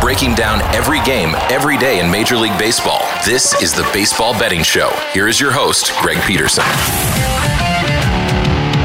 Breaking down every game, every day in Major League Baseball. This is the Baseball Betting Show. Here is your host, Greg Peterson.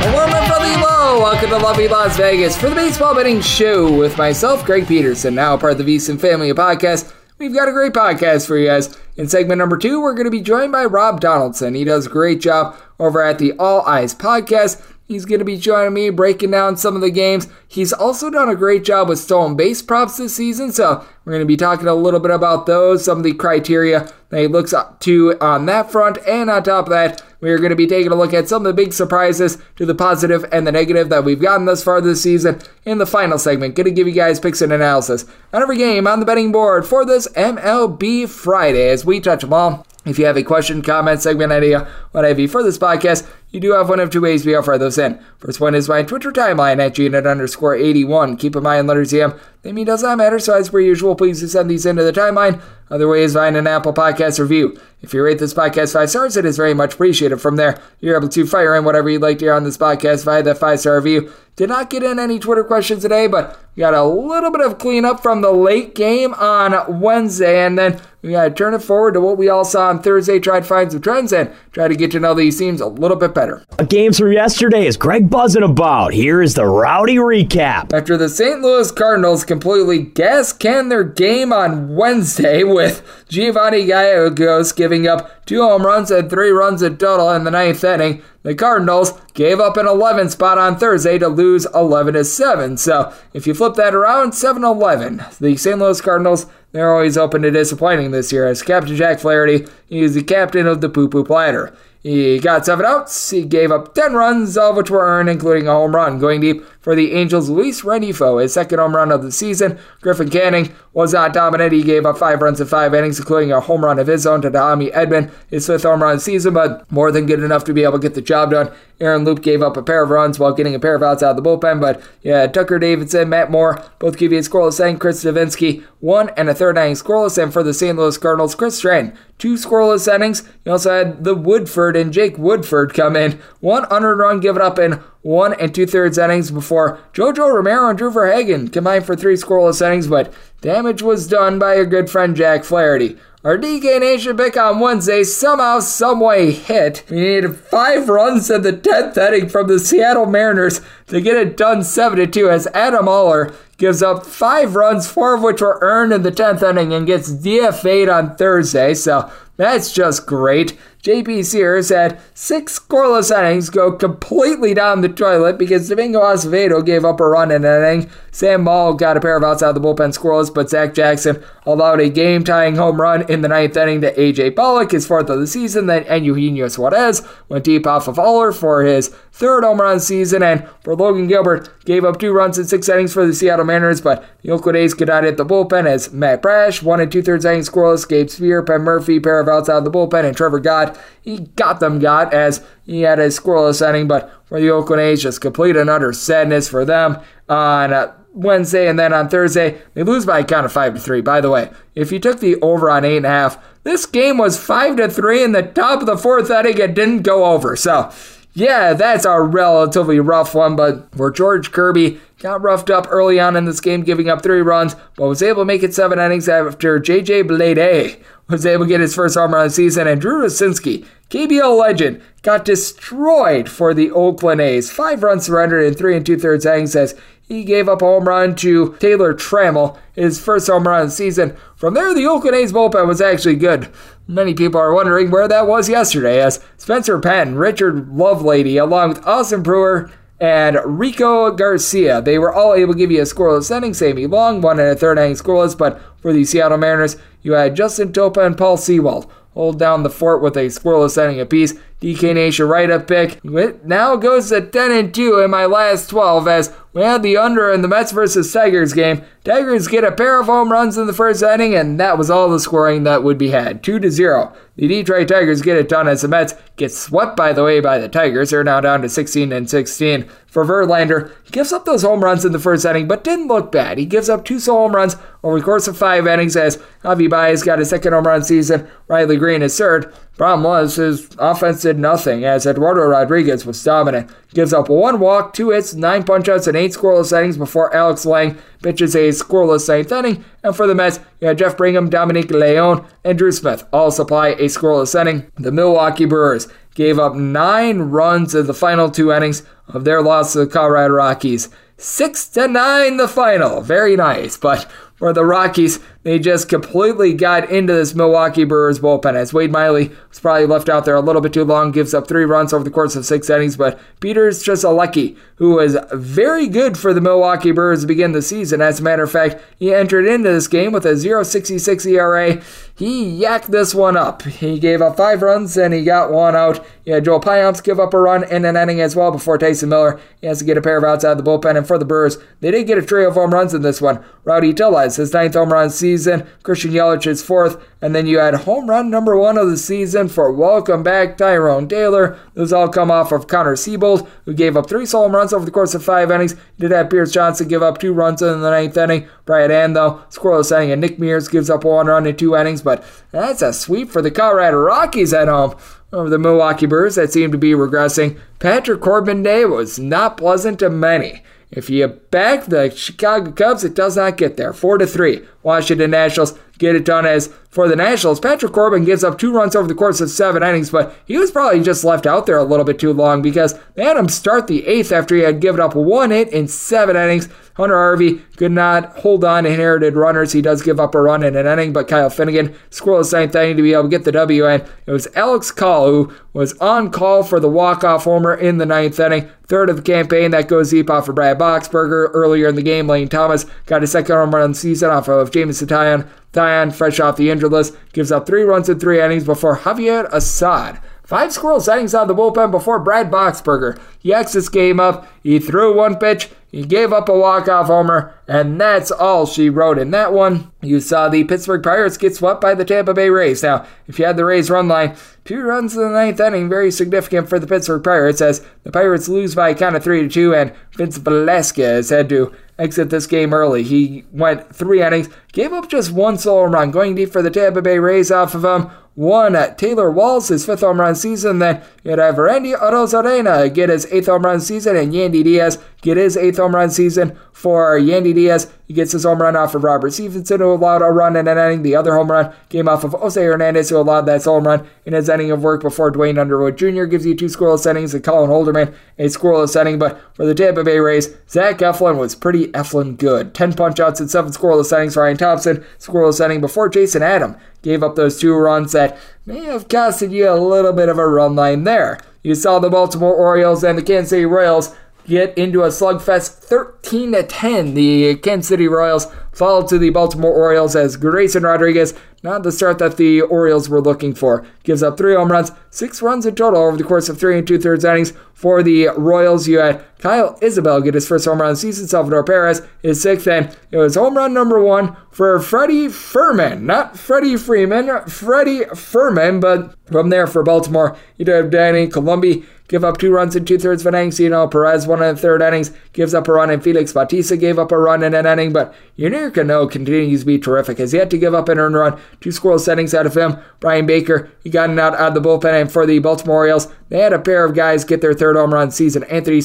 Up from the low. Welcome to lovely Las Vegas for the Baseball Betting Show with myself, Greg Peterson, now part of the VSiN Family Podcast. We've got a great podcast for you guys. In segment number two, we're going to be joined by Rob Donaldson. He does a great job over at the All Eyes Podcast. He's going to be joining me breaking down some of the games. He's also done a great job with stolen base props this season, so we're going to be talking a little bit about those, some of the criteria that he looks up to on that front, and on top of that, we are going to be taking a look at some of the big surprises to the positive and the negative that we've gotten thus far this season in the final segment. Going to give you guys picks and analysis on every game on the betting board for this MLB Friday as we touch them all. If you have a question, comment, segment idea, what have you for this podcast, you do have one of two ways we offer those in. First one is my Twitter timeline at GNet underscore 81. Keep in mind letters EM. They mean does not matter, so as per usual, please send these into the timeline. Other ways, find an Apple Podcast review. If you rate this podcast five stars, it is very much appreciated. From there, you're able to fire in whatever you'd like to hear on this podcast via that five star review. Did not get in any Twitter questions today, but we got a little bit of cleanup from the late game on Wednesday, and then we got to turn it forward to what we all saw on Thursday, try to find some trends and try to get to know these teams a little bit better. Games from yesterday is Greg buzzing about. Here is the rowdy recap. After the St. Louis Cardinals completely gas can their game on Wednesday with Giovanny Gallegos giving up two home runs and three runs in total in the ninth inning, the Cardinals gave up an 11 spot on Thursday to lose 11 to 7. So if you flip that around, 7 11. The St. Louis Cardinals, they're always open to disappointing this year as Captain Jack Flaherty he is the captain of the poo poo platter. He got seven outs. He gave up 10 runs, all of which were earned, including a home run. Going deep for the Angels, Luis Rengifo, his second home run of the season. Griffin Canning was not dominant. He gave up five runs in five innings, including a home run of his own to Tommy Edman, his fifth home run season, but more than good enough to be able to get the job done. Aaron Loup gave up a pair of runs while getting a pair of outs out of the bullpen, but yeah, Tucker Davidson, Matt Moore, both give you a scoreless inning. Chris Devenski, one and a third inning scoreless, and for the St. Louis Cardinals, Chris Stratton, two scoreless innings. You also had the Woodford and Jake Woodford come in, one unearned run given up in one and two thirds innings before Jojo Romero and Drew Verhagen combined for three scoreless innings, but damage was done by your good friend Jack Flaherty. Our DK Nation pick on Wednesday somehow, someway hit. We needed five runs in the 10th inning from the Seattle Mariners to get it done 7 2 as Adam Oller gives up five runs, four of which were earned in the 10th inning, and gets DFA'd on Thursday. So that's just great. JP Sears had six scoreless innings go completely down the toilet because Domingo Acevedo gave up a run in an inning. Sam Ball got a pair of outs out of the bullpen scoreless, but Zach Jackson allowed a game tying home run in the ninth inning to AJ Pollock, his fourth of the season. Then Eugenio Suarez went deep off of Oller for his third home run season. And for Logan Gilbert, gave up two runs in six innings for the Seattle Mariners, but the Oakland A's could not hit the bullpen as Matt Brash, one and two thirds innings scoreless, Gabe Speier, Penn Murfee, pair of outs out of the bullpen, and Trevor Gott he got them got as he had a scoreless inning, but for the Oakland A's, just complete and utter sadness for them on uh, Wednesday and then on Thursday. They lose by a count of five to three. By the way, if you took the over on eight and a half, this game was five to three in the top of the fourth inning. It didn't go over. So yeah, that's a relatively rough one, but for George Kirby, got roughed up early on in this game, giving up three runs, but was able to make it seven innings after JJ Bleday was able to get his first home run of the season, and Drew Rucinski, KBO legend, got destroyed for the Oakland A's. Five runs surrendered in three and two thirds innings as he gave up a home run to Taylor Trammell, his first home run of the season. From there, the Oakland A's bullpen was actually good. Many people are wondering where that was yesterday, as Spencer Penn, Richard Lovelady, along with Austin Brewer, and Rico Garcia. They were all able to give you a scoreless inning. Sammy Long, one and a third inning scoreless, but for the Seattle Mariners, you had Justin Topa and Paul Sewald hold down the fort with a scoreless inning apiece. DK Nation right up pick. It now goes to 10 and 2 in my last 12 as we had the under in the Mets versus Tigers game. Tigers get a pair of home runs in the first inning, and that was all the scoring that would be had. 2 to 0. The Detroit Tigers get it done as the Mets get swept, by the way, by the Tigers. They're now down to 16 and 16. For Verlander, he gives up those home runs in the first inning, but didn't look bad. He gives up two solo home runs over the course of five innings as Javi Baez got his second home run season, Riley Greene his third. Problem was, his offense did nothing as Eduardo Rodriguez was dominant. Gives up one walk, two hits, nine punchouts, and eight scoreless innings before Alex Lange pitches a scoreless ninth inning. And for the Mets, you had Jeff Brigham, Dominic Leone, and Drew Smith all supply a scoreless inning. The Milwaukee Brewers gave up nine runs in the final two innings of their loss to the Colorado Rockies. Six to nine, the final. Very nice, but for the Rockies, they just completely got into this Milwaukee Brewers bullpen as Wade Miley was probably left out there a little bit too long, gives up three runs over the course of six innings. But Peter Strzelecki, who was very good for the Milwaukee Brewers to begin the season, as a matter of fact, he entered into this game with a 0.66 ERA. He yacked this one up. He gave up five runs and he got one out. Yeah, Joel Payamps give up a run in an inning as well before Tyson Miller. He has to get a pair of outs out of the bullpen. And for the Brewers, they did get a trio of home runs in this one. Rowdy Tellez, his ninth home run season. Christian Yelich, is fourth. And then you had home run number one of the season for welcome back Tyrone Taylor. Those all come off of Connor Seabold, who gave up three solo runs over the course of five innings. Did have Pierce Johnson give up two runs in the ninth inning. Brad Hand, though, scoreless inning, and Nick Mears gives up one run in two innings. But that's a sweep for the Colorado Rockies at home over the Milwaukee Brewers that seem to be regressing. Patrick Corbin Day was not pleasant to many. If you back the Chicago Cubs, it does not get there. Four to three. Washington Nationals get it done as for the Nationals. Patrick Corbin gives up two runs over the course of seven innings, but he was probably just left out there a little bit too long because they had him start the eighth after he had given up one hit in seven innings. Hunter Harvey could not hold on to inherited runners. He does give up a run in an inning, but Kyle Finnegan scoreless ninth inning to be able to get the W. And it was Alex Call who was on call for the walk-off homer in the ninth inning. Third of the campaign that goes deep off of Brad Boxberger. Earlier in the game, Lane Thomas got his second home run of the season off of Jameson Taillon. Taillon, fresh off the injured list, gives up three runs in three innings before Javier Assad Five squirrel sightings of the bullpen before Brad Boxberger. He exits game up. He threw one pitch. He gave up a walk-off homer, and that's all she wrote in that one. You saw the Pittsburgh Pirates get swept by the Tampa Bay Rays. Now, if you had the Rays run line, two runs in the ninth inning, very significant for the Pittsburgh Pirates as the Pirates lose by a count of three to two, and Vince Velasquez had to exit this game early. He went three innings, gave up just one solo run, going deep for the Tampa Bay Rays off of him one at Taylor Walls, his fifth home run season. Then you have Randy get his eighth home run season, and Yandy Diaz get his eighth home run season. For Yandy Diaz, he gets his home run off of Robert Stephenson, who allowed a run in an inning. The other home run came off of Jose Hernandez, who allowed that home run in his inning of work before Duane Underwood Jr. gives you two scoreless innings, and Colin Holderman a scoreless inning. But for the Tampa Bay Rays, Zach Eflin was pretty Eflin good. 10 punch outs and 7 scoreless innings. Ryan Thompson, scoreless inning before Jason Adam gave up those two runs that may have costed you a little bit of a run line there. You saw the Baltimore Orioles and the Kansas City Royals get into a slugfest 13 to 10. The Kansas City Royals fall to the Baltimore Orioles as Grayson Rodriguez, not the start that the Orioles were looking for, gives up three home runs, six runs in total over the course of three and two thirds innings for the Royals. You had Kyle Isbel get his first home run season, Salvador Perez his sixth, and it was home run number one for Freddie Furman, not Freddie Freeman, Freddie Furman. but from there for Baltimore, you have Danny Coulombe give up two runs in two thirds of an inning. You know, Perez, one in the third innings, gives up a run, and Felix Bautista gave up a run in an inning. But Yennier Cano continues to be terrific. Has yet to give up an earned run. Two scoreless innings out of him. Bryan Baker, he got an out out of the bullpen. And for the Baltimore Orioles, they had a pair of guys get their third home run season. Anthony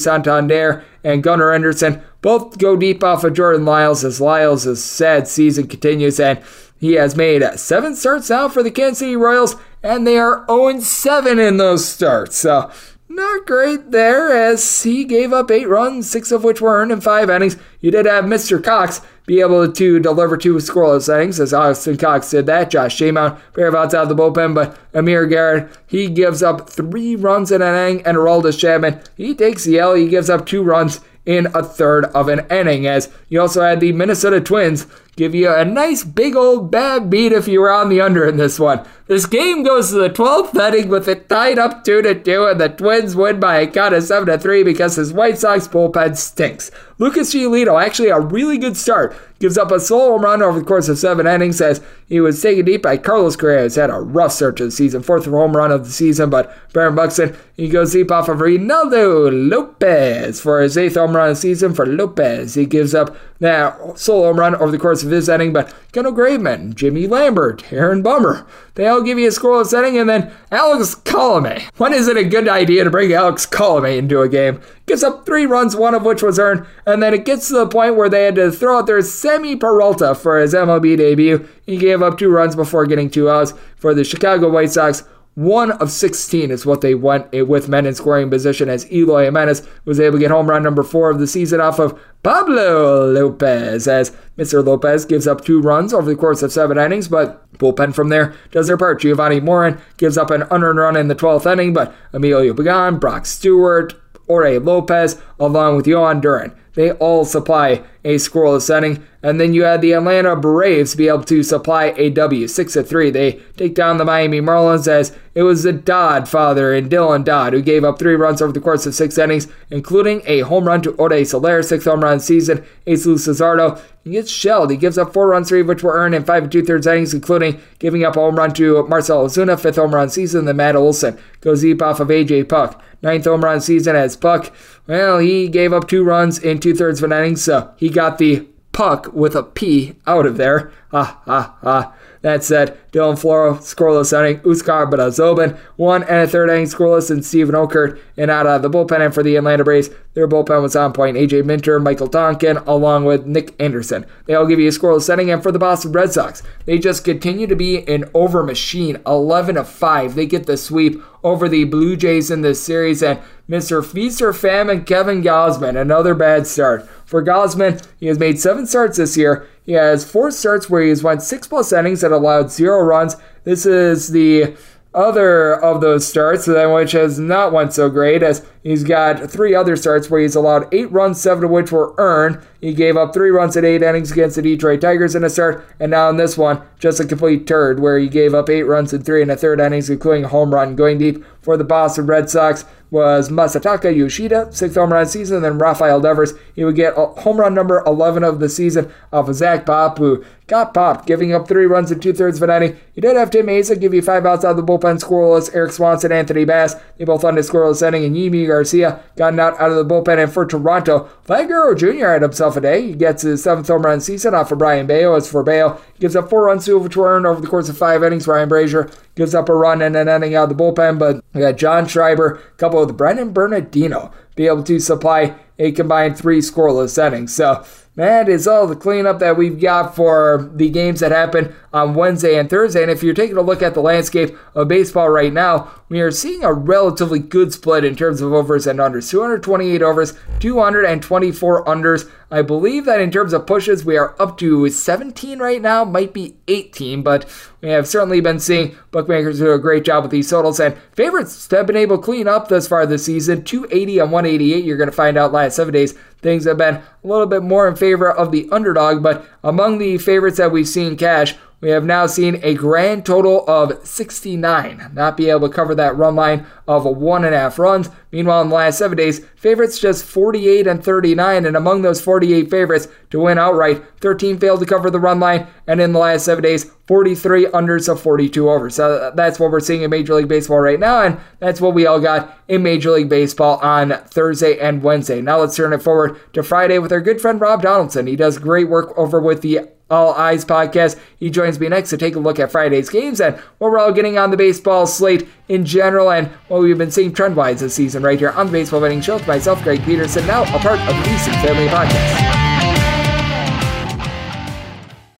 Santander and Gunnar Henderson both go deep off of Jordan Lyles as Lyles' sad season continues. And he has made seven starts now for the Kansas City Royals, and they are 0 7 in those starts. So, not great there, as he gave up eight runs, six of which were earned in five innings. You did have Mr. Cox be able to deliver two scoreless innings, as Austin Cox did that. Josh Staumont, pair of outs out of the bullpen, but Amir Garrett, he gives up three runs in an inning, and Aroldis Chapman, he takes the L. He gives up two runs in a third of an inning, as you also had the Minnesota Twins give you a nice big old bad beat if you were on the under in this one. This game goes to the 12th inning with it tied up 2 to 2, and the Twins win by a count of 7 to 3 because his White Sox bullpen stinks. Lucas Giolito, actually a really good start, gives up a solo home run over the course of seven innings as he was taken deep by Carlos Correa, who's had a rough start to the season, fourth home run of the season, but Byron Buxton, he goes deep off of Reynaldo Lopez for his eighth home run of the season for Lopez. He gives up that solo home run over the course of his inning, but Kendall Graveman, Jimmy Lambert, Aaron Bummer, they all give you a scoreless inning, and then Alex Colome. When is it a good idea to bring Alex Colome into a game? Gives up three runs, one of which was earned, and then it gets to the point where they had to throw out their Sammy Peralta for his MLB debut. He gave up two runs before getting two outs for the Chicago White Sox. One of 16 is what they went with men in scoring position as Eloy Jimenez was able to get home run number four of the season off of Pablo Lopez as Mr. Lopez gives up two runs over the course of seven innings, but bullpen from there does their part. Jovani Moran gives up an unearned run in the 12th inning, but Emilio Pagan, Brock Stewart, Jorge Lopez, along with Jhoan Duran. They all supply a scoreless setting. And then you had the Atlanta Braves be able to supply a W, 6 to 3. They take down the Miami Marlins as it was the Dodd father and Dylan Dodd who gave up three runs over the course of six innings, including a home run to Ode Soler, sixth home run season. Jesus Luzardo he gets shelled. He gives up four runs, three of which were earned in five and two thirds innings, including giving up a home run to Marcell Ozuna, fifth home run season. Then Matt Olson goes deep off of AJ Puk, ninth home run season as Puk. Well, he gave up two runs in two thirds of an inning, so he got the puck with a P out of there. Ha ha ha. That said, Dylan Floro scoreless inning, Huascar Brazoban one and a third inning scoreless, and Steven Okert and out of the bullpen. And for the Atlanta Braves, their bullpen was on point. AJ Minter, Michael Tonkin, along with Nick Anderson. They all give you a scoreless inning. And for the Boston Red Sox, they just continue to be an over machine. 11 of 5. They get the sweep over the Blue Jays in this series. And Mr. Feast or Famine Kevin Gausman, another bad start. For Gausman, he has made seven starts this year. He has four starts where he's won six plus innings that allowed zero runs. This is the other of those starts, which has not went so great, as he's got three other starts where he's allowed eight runs, seven of which were earned. He gave up three runs in eight innings against the Detroit Tigers in a start, and now in this one, just a complete turd where he gave up eight runs in three and a third innings, including a home run. Going deep for the Boston Red Sox was Masataka Yoshida, sixth home run season. Then Rafael Devers, he would get home run number 11 of the season off of Zach Pop, who got popped, giving up three runs in two thirds of an inning. You did have Tim Mayza give you five outs out of the bullpen scoreless. Erik Swanson, Anthony Bass, they both on the scoreless inning, and Yimi Garcia gotten out out of the bullpen. And for Toronto, Vlad Jr. had himself a day. He gets his seventh home run season off of Brayan Bello. As for Bello, he gives up four runs, were earned over the course of five innings. Ryan Brasier gives up a run and an inning out of the bullpen, but we got John Schreiber, couple with Brennan Bernardino, be able to supply a combined three scoreless innings. So that is all the cleanup that we've got for the games that happen on Wednesday and Thursday. And if you're taking a look at the landscape of baseball right now, we are seeing a relatively good split in terms of overs and unders 228 overs, 224 unders. I believe that in terms of pushes, we are up to 17 right now, might be 18, but we have certainly been seeing bookmakers do a great job with these totals. And favorites have been able to clean up thus far this season 280 and 188. You're going to find out last seven days. Things have been a little bit more in favor of the underdog, but among the favorites that we've seen cash, we have now seen a grand total of 69 not be able to cover that run line of one and a half runs. Meanwhile, in the last seven days, favorites just 48 and 39, and among those 48 favorites to win outright, 13 failed to cover the run line, and in the last seven days, 43 unders of 42 overs. So uh, that's what we're seeing in Major League Baseball right now, and that's what we all got in Major League Baseball on Thursday and Wednesday. Now let's turn it forward to Friday with our good friend Rob Donaldson. He does great work over with the all Eyes podcast. He joins me next to take a look at Friday's games and what we're all getting on the baseball slate in general and what we've been seeing trend wise this season right here on the Baseball Betting Show with myself, Greg Peterson, now a part of the VSiN Family Podcast.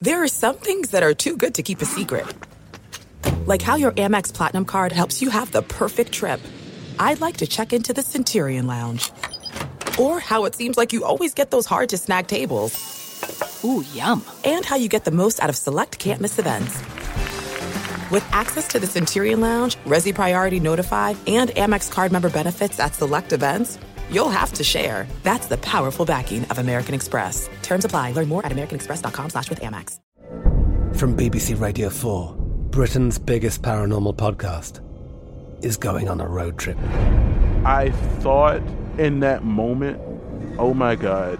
There are some things that are too good to keep a secret, like how your Amex Platinum card helps you have the perfect trip. I'd like to check into the Centurion Lounge, or how it seems like you always get those hard to snag tables. Ooh, yum. And how you get the most out of select can't miss events. With access to the Centurion Lounge, Resy Priority Notified, and Amex card member benefits at select events, you'll have to share. That's the powerful backing of American Express. Terms apply. Learn more at americanexpress.com slash with Amex. From BBC Radio 4, Britain's biggest paranormal podcast is going on a road trip. I thought in that moment, oh my God,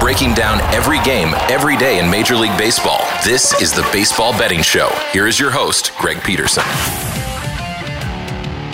Breaking down every game, every day in Major League Baseball. This is the Baseball Betting Show. Here is your host, Greg Peterson.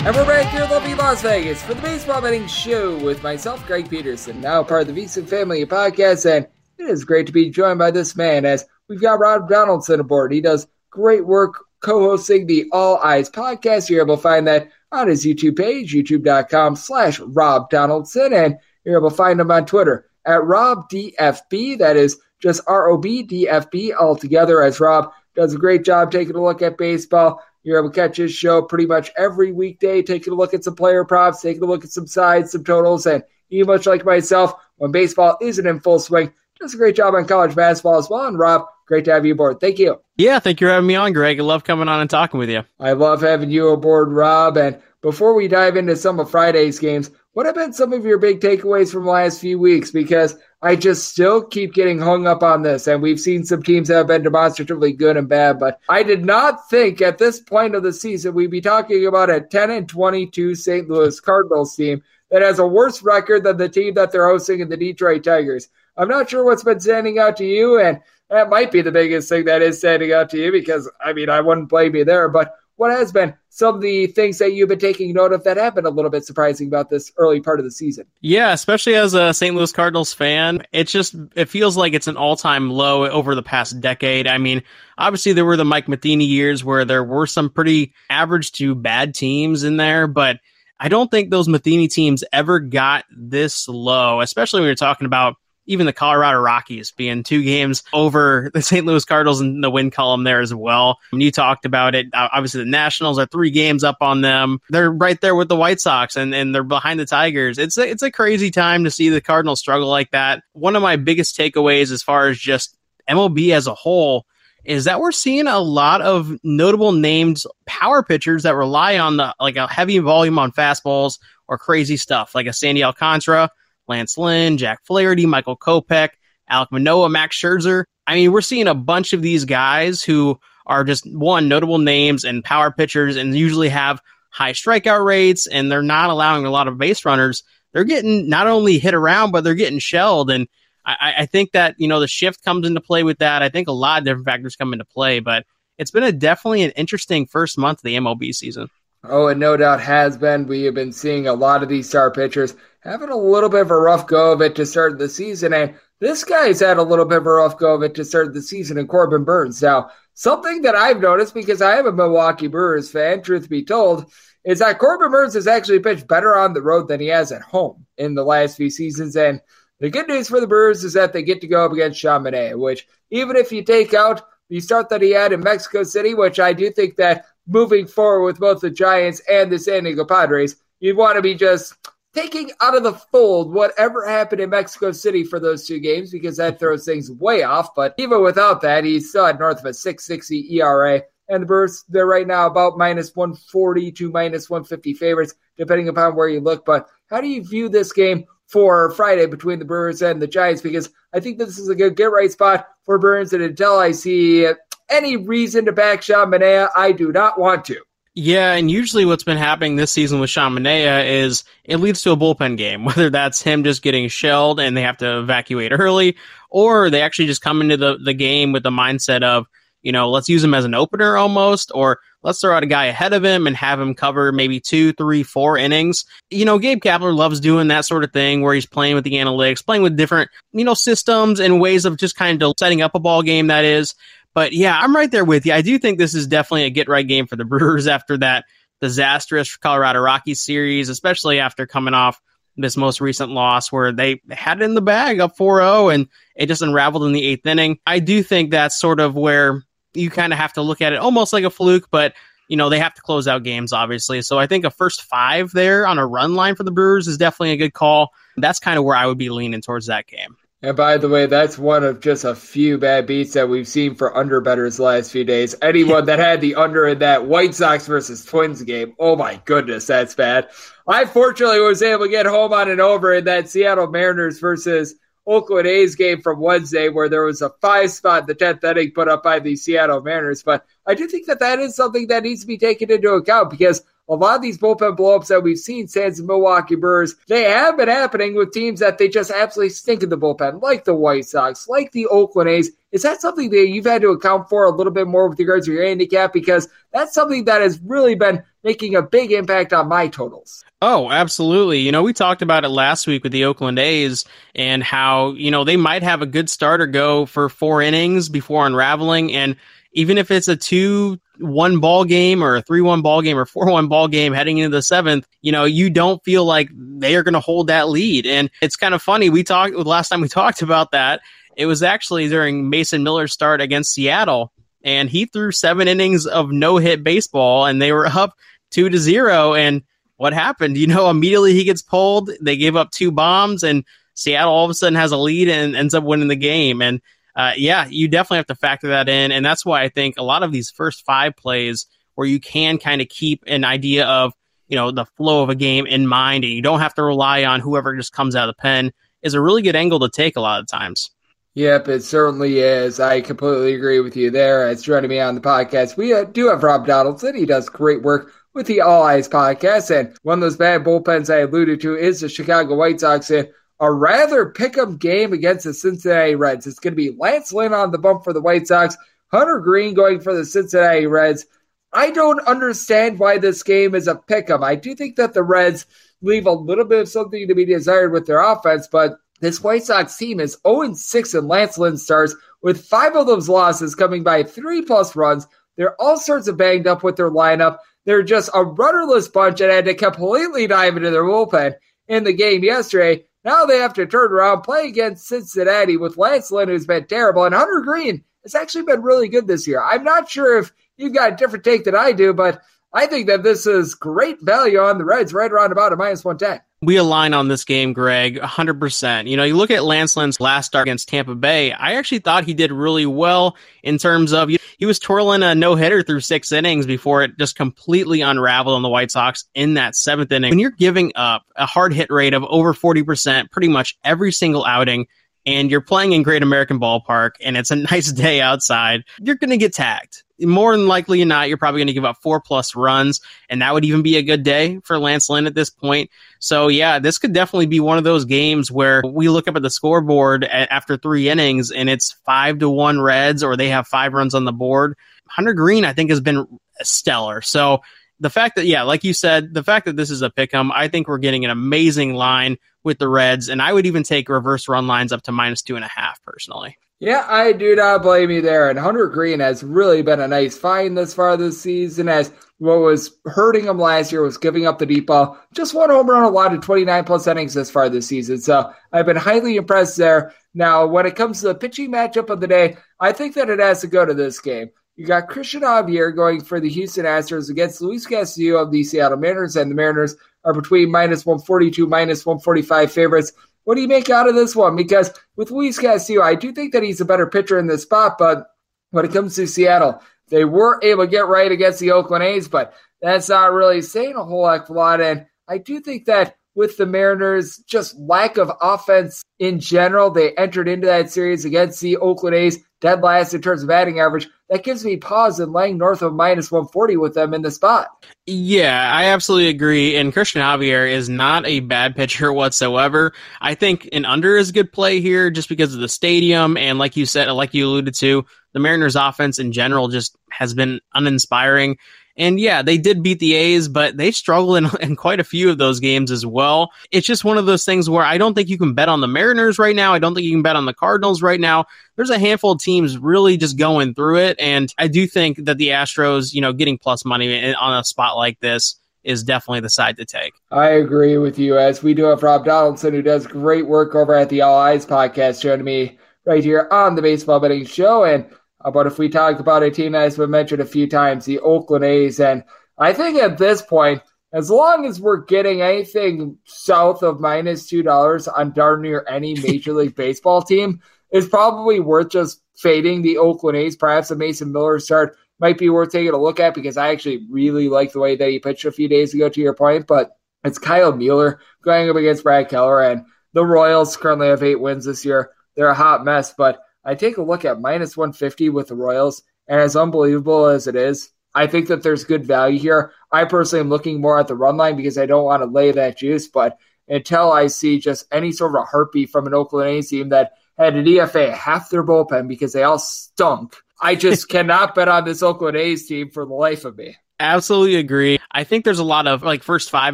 And we're back here in lovely Las Vegas for the Baseball Betting Show with myself, Greg Peterson, now part of the VSiN Family Podcast. And it is great to be joined by this man as we've got Rob Donaldson aboard. He does great work co-hosting the All Eyes podcast. You're able to find that on his YouTube page, youtube.com slash Rob Donaldson. And you're able to find him on Twitter at Rob DFB. That is just R O B D F B altogether, as Rob does a great job taking a look at baseball, You're able to catch his show pretty much every weekday, taking a look at some player props, taking a look at some sides, some totals, and he, much like myself, when baseball isn't in full swing, does a great job on college basketball as well. And Rob, great to have you aboard. Thank you. Yeah, thank you for having me on, Greg. I love coming on and talking with you. I love having you aboard, Rob. And before we dive into some of Friday's games, what have been some of your big takeaways from the last few weeks? Because I just still keep getting hung up on this, and we've seen some teams that have been demonstratively good and bad, but I did not think at this point of the season we'd be talking about a 10 and 22 St. Louis Cardinals team that has a worse record than the team that they're hosting in the Detroit Tigers. I'm not sure what's been standing out to you, and that might be the biggest thing that is standing out to you because, I mean, I wouldn't blame you there, but what has been some of the things that you've been taking note of that have been a little bit surprising about this early part of the season? Yeah, especially as a St. Louis Cardinals fan, it's just it feels like it's an all-time low over the past decade. I mean, obviously there were the Mike Matheny years where there were some pretty average to bad teams in there, but I don't think those Matheny teams ever got this low, especially when you're talking about even the Colorado Rockies being two games over the St. Louis Cardinals in the win column there as well. And you talked about it. Obviously, the Nationals are three games up on them. They're right there with the White Sox and, and they're behind the Tigers. It's a, it's a crazy time to see the Cardinals struggle like that. One of my biggest takeaways as far as just MLB as a whole is that we're seeing a lot of notable named power pitchers that rely on the like a heavy volume on fastballs or crazy stuff like a Sandy Alcantara Lance Lynn, Jack Flaherty, Michael Kopech, Alek Manoah, Max Scherzer. I mean, we're seeing a bunch of these guys who are just one notable names and power pitchers and usually have high strikeout rates and they're not allowing a lot of base runners. They're getting not only hit around, but they're getting shelled. And I, I think that, you know, the shift comes into play with that. I think a lot of different factors come into play, but it's been a definitely an interesting first month of the MLB season. Oh, and no doubt has been. We have been seeing a lot of these star pitchers having a little bit of a rough go of it to start the season. And this guy's had a little bit of a rough go of it to start the season in Corbin Burnes. Now, something that I've noticed because I am a Milwaukee Brewers fan, truth be told, is that Corbin Burnes has actually pitched better on the road than he has at home in the last few seasons. And the good news for the Brewers is that they get to go up against Manaea, which even if you take out the start that he had in Mexico City, which I do think that moving forward with both the Giants and the San Diego Padres, you'd want to be just taking out of the fold whatever happened in Mexico City for those two games because that throws things way off. But even without that, he's still at north of a 660 ERA. And the Brewers, they're right now about minus 140 to minus 150 favorites, depending upon where you look. But how do you view this game for Friday between the Brewers and the Giants? Because I think this is a good get right spot for Burnes. And until I see any reason to back Sean Manaea, I do not want to. Yeah, and usually what's been happening this season with Sean Manaea is it leads to a bullpen game, whether that's him just getting shelled and they have to evacuate early, or they actually just come into the, the game with the mindset of, you know, let's use him as an opener almost, or let's throw out a guy ahead of him and have him cover maybe two, three, four innings. You know, Gabe Kapler loves doing that sort of thing where he's playing with the analytics, playing with different, you know, systems and ways of just kind of setting up a ball game that is. But yeah, I'm right there with you. I do think this is definitely a get right game for the Brewers after that disastrous Colorado Rockies series, especially after coming off this most recent loss where they had it in the bag up 4-0 and it just unraveled in the eighth inning. I do think that's sort of where you kind of have to look at it almost like a fluke, but you know, they have to close out games, obviously. So I think a first five there on a run line for the Brewers is definitely a good call. That's kind of where I would be leaning towards that game. And by the way, that's one of just a few bad beats that we've seen for under betters the last few days. Anyone that had the under in that White Sox versus Twins game, oh my goodness, that's bad. I fortunately was able to get home on an over in that Seattle Mariners versus Oakland A's game from Wednesday, where there was a five spot in the 10th inning put up by the Seattle Mariners. But I do think that that is something that needs to be taken into account because a lot of these bullpen blowups that we've seen since the Milwaukee Brewers, they have been happening with teams that they just absolutely stink in the bullpen, like the White Sox, like the Oakland A's. Is that something that you've had to account for a little bit more with regards to your handicap? Because that's something that has really been making a big impact on my totals. Oh, absolutely. You know, we talked about it last week with the Oakland A's and how, you know, they might have a good starter go for four innings before unraveling. And even if it's a two one ball game or a three one ball game or four one ball game heading into the seventh, you know, you don't feel like they are going to hold that lead. And it's kind of funny. We talked last time we talked about that. It was actually during Mason Miller's start against Seattle and he threw seven innings of no hit baseball, and they were up two to zero. And what happened? You know, immediately he gets pulled. They gave up two bombs, and Seattle all of a sudden has a lead and ends up winning the game. And uh, yeah, you definitely have to factor that in, and that's why I think a lot of these first five plays where you can kind of keep an idea of you know the flow of a game in mind, and you don't have to rely on whoever just comes out of the pen is a really good angle to take a lot of times. Yep, it certainly is. I completely agree with you there. As joining me on the podcast, we uh, do have Rob Donaldson. He does great work with the All Eyes podcast. And one of those bad bullpens I alluded to is the Chicago White Sox in a rather pick 'em game against the Cincinnati Reds. It's going to be Lance Lynn on the bump for the White Sox, Hunter Greene going for the Cincinnati Reds. I don't understand why this game is a pick 'em. I do think that the Reds leave a little bit of something to be desired with their offense, but this White Sox team is 0 6 in Lance Lynn starts, with five of those losses coming by three plus runs. They're all sorts of banged up with their lineup. They're just a rudderless bunch and had to completely dive into their bullpen in the game yesterday. Now they have to turn around, play against Cincinnati with Lance Lynn, who's been terrible, and Hunter Greene has actually been really good this year. I'm not sure if you've got a different take than I do, but I think that this is great value on the Reds, right around about a minus 110 we align on this game, Greg, 100%. You know, you look at Lance Lynn's last start against Tampa Bay. I actually thought he did really well in terms of he was twirling a no hitter through six innings before it just completely unraveled on the White Sox in that seventh inning. When you're giving up a hard hit rate of over 40% pretty much every single outing, and you're playing in Great American Ballpark and it's a nice day outside, you're going to get tagged more than likely not, you're probably going to give up four plus runs, and that would even be a good day for Lance Lynn at this point. So, yeah, this could definitely be one of those games where we look up at the scoreboard after three innings and it's five to one Reds, or they have five runs on the board. Hunter Greene, I think, has been stellar. So, the fact that, yeah, like you said, the fact that this is a pick 'em, I think we're getting an amazing line with the Reds, and I would even take reverse run lines up to minus two and a half personally. Yeah, I do not blame you there. And Hunter Greene has really been a nice find this far this season as what was hurting him last year was giving up the deep ball. Just one home run allowed 29 plus innings this far this season. So I've been highly impressed there. Now, when it comes to the pitching matchup of the day, I think that it has to go to this game. You got Cristian Javier going for the Houston Astros against Luis Castillo of the Seattle Mariners, and the Mariners are between minus 142, minus 145 favorites. What do you make out of this one? Because with Luis Castillo, I do think that he's a better pitcher in this spot, but when it comes to Seattle, they were able to get right against the Oakland A's, but that's not really saying a whole heck of a lot. And I do think that with the Mariners, just lack of offense in general, they entered into that series against the Oakland A's dead last in terms of batting average. That gives me pause in laying north of minus 140 with them in the spot. Yeah, I absolutely agree. And Cristian Javier is not a bad pitcher whatsoever. I think an under is a good play here just because of the stadium. And like you said, like you alluded to, the Mariners offense in general just has been uninspiring. And yeah, they did beat the A's, but they struggled in, in quite a few of those games as well. It's just one of those things where I don't think you can bet on the Mariners right now. I don't think you can bet on the Cardinals right now. There's a handful of teams really just going through it. And I do think that the Astros, you know, getting plus money on a spot like this is definitely the side to take. I agree with you. As we do have Rob Donaldson, who does great work over at the All Eyes podcast, joining me right here on the Baseball Betting Show. And uh, but if we talk about a team that has been mentioned a few times, the Oakland A's, and I think at this point, as long as we're getting anything south of minus two dollars on darn near any Major League Baseball team, it's probably worth just fading the Oakland A's. Perhaps a Mason Miller start might be worth taking a look at because I actually really like the way that he pitched a few days ago. To your point, but it's Kyle Muller going up against Brad Keller, and the Royals currently have eight wins this year. They're a hot mess, but I take a look at minus 150 with the Royals, and as unbelievable as it is, I think that there's good value here. I personally am looking more at the run line because I don't want to lay that juice, but until I see just any sort of a heartbeat from an Oakland A's team that had an DFA half their bullpen because they all stunk, I just cannot bet on this Oakland A's team for the life of me. Absolutely agree. I think there's a lot of like first five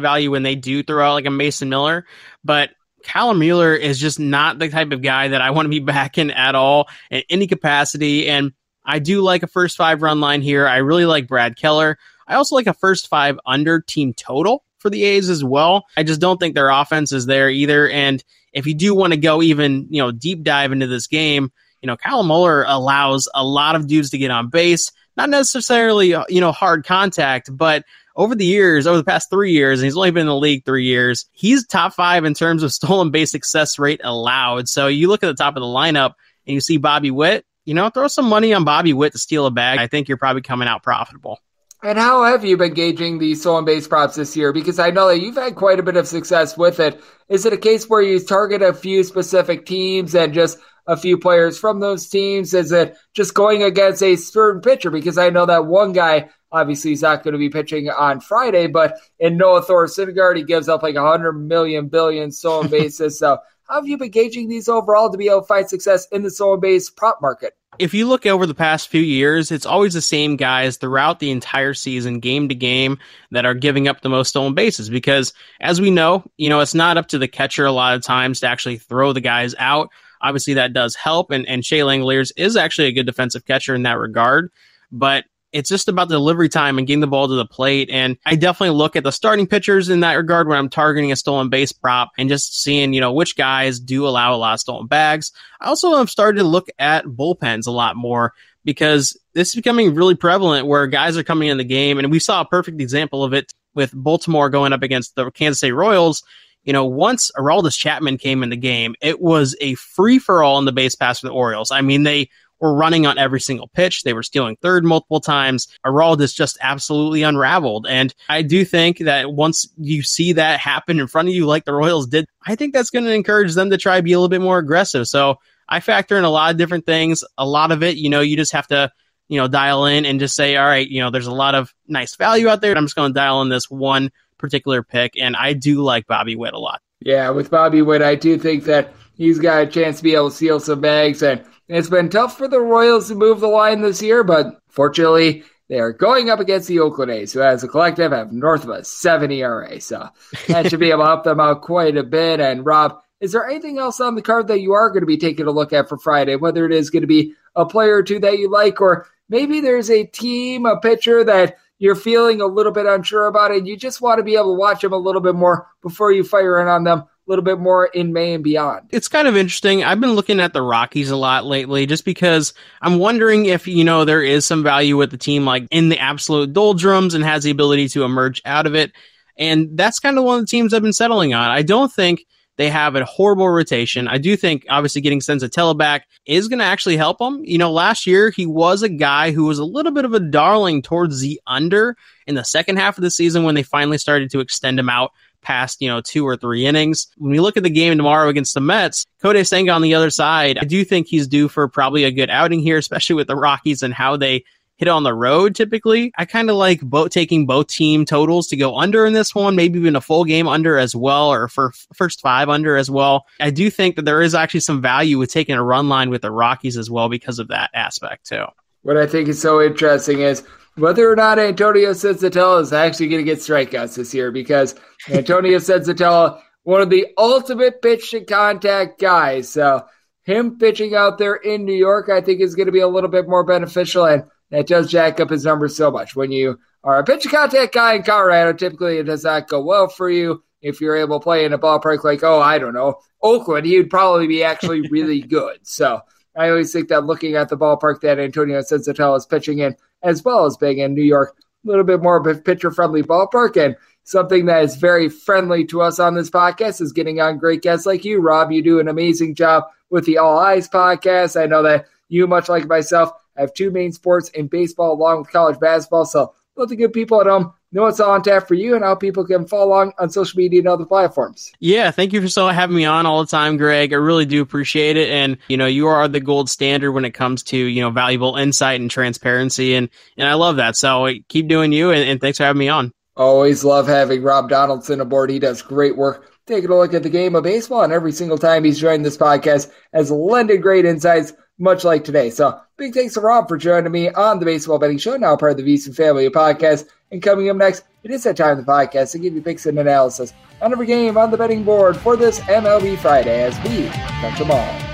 value when they do throw out like a Mason Miller, but Callum Mueller is just not the type of guy that I want to be backing at all in any capacity. And I do like a first five run line here. I really like Brad Keller. I also like a first five under team total for the A's as well. I just don't think their offense is there either. And if you do want to go even, you know, deep dive into this game, you know, Kyle Muller allows a lot of dudes to get on base, not necessarily, uh, you know, hard contact, but over the years, over the past three years, and he's only been in the league three years, he's top five in terms of stolen base success rate allowed. So you look at the top of the lineup and you see Bobby Witt, you know, throw some money on Bobby Witt to steal a bag. I think you're probably coming out profitable. And how have you been gauging the stolen base props this year? Because I know that you've had quite a bit of success with it. Is it a case where you target a few specific teams and just a few players from those teams? Is it just going against a certain pitcher? Because I know that one guy, obviously, he's not going to be pitching on Friday, but in Noah Thor Syndergaard, he gives up like 100 million billion stolen bases. so how have you been gauging these overall to be able to find success in the stolen base prop market? if you look over the past few years, it's always the same guys throughout the entire season, game to game, that are giving up the most stolen bases. Because as we know, you know, it's not up to the catcher a lot of times to actually throw the guys out. Obviously, that does help. And, and Shea Langeliers is actually a good defensive catcher in that regard. But it's just about delivery time and getting the ball to the plate. And I definitely look at the starting pitchers in that regard when I'm targeting a stolen base prop and just seeing, you know, which guys do allow a lot of stolen bags. I also have started to look at bullpens a lot more because this is becoming really prevalent where guys are coming in the game. And we saw a perfect example of it with Baltimore going up against the Kansas City Royals. You know, once Aroldis Chapman came in the game, it was a free for all in the base pass for the Orioles. I mean, they were running on every single pitch. They were stealing third multiple times. Aroldis just absolutely unraveled. And I do think that once you see that happen in front of you, like the Royals did, I think that's going to encourage them to try to be a little bit more aggressive. So I factor in a lot of different things. A lot of it, you know, you just have to, you know, dial in and just say, all right, you know, there's a lot of nice value out there. I'm just going to dial in this one particular pick. And I do like Bobby Witt a lot. Yeah, with Bobby Witt, I do think that he's got a chance to be able to seal some bags and it's been tough for the Royals to move the line this year, but fortunately, they are going up against the Oakland A's, who as a collective have north of a 7 ERA. So that should be able to help them out quite a bit. And Rob, is there anything else on the card that you are going to be taking a look at for Friday? Whether it is going to be a player or two that you like, or maybe there's a team, a pitcher that you're feeling a little bit unsure about, and you just want to be able to watch them a little bit more before you fire in on them little bit more in May and beyond. It's kind of interesting. I've been looking at the Rockies a lot lately just because I'm wondering if, you know, there is some value with the team like in the absolute doldrums and has the ability to emerge out of it. And that's kind of one of the teams I've been settling on. I don't think they have a horrible rotation. I do think obviously getting Senzatela back is going to actually help them. You know, last year he was a guy who was a little bit of a darling towards the under in the second half of the season when they finally started to extend him out past, you know, two or three innings. When we look at the game tomorrow against the Mets, Kodai Senga on the other side, I do think he's due for probably a good outing here, especially with the Rockies and how they hit on the road typically. I kind of like both taking both team totals to go under in this one, maybe even a full game under as well, or for first five under as well. I do think that there is actually some value with taking a run line with the Rockies as well because of that aspect too. What I think is so interesting is whether or not Antonio Senzatela is actually going to get strikeouts this year because Antonio Senzatela, one of the ultimate pitch to contact guys. So him pitching out there in New York, I think is going to be a little bit more beneficial. And that does jack up his numbers so much. When you are a pitch to contact guy in Colorado, typically it does not go well for you. If you're able to play in a ballpark like, oh, I don't know, Oakland, he would probably be actually really good. So I always think that looking at the ballpark that Antonio Senzatela is pitching in, as well as being in New York, a little bit more of a pitcher friendly ballpark. And something that is very friendly to us on this podcast is getting on great guests like you, Rob. You do an amazing job with the All Eyes podcast. I know that you, much like myself, have two main sports in baseball along with college basketball. So let the good people at home know what's on tap for you and how people can follow along on social media and other platforms. Yeah, thank you for so having me on all the time, Greg. I really do appreciate it. And, you know, you are the gold standard when it comes to, you know, valuable insight and transparency. And, and I love that. So uh, keep doing you and, and thanks for having me on. Always love having Rob Donaldson aboard. He does great work taking a look at the game of baseball. And every single time he's joined this podcast has lended great insights, much like today. So big thanks to Rob for joining me on the Baseball Betting Show, now part of the VSiN Family Podcast. And coming up next, it is that time of the podcast to give you picks and analysis on every game on the betting board for this MLB Friday as we touch them all.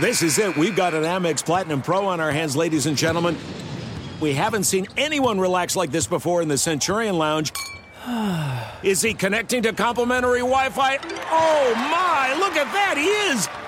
This is it. We've got an Amex Platinum Pro on our hands, ladies and gentlemen. We haven't seen anyone relax like this before in the Centurion Lounge. Is he connecting to complimentary Wi Fi? Oh, my! Look at that! He is!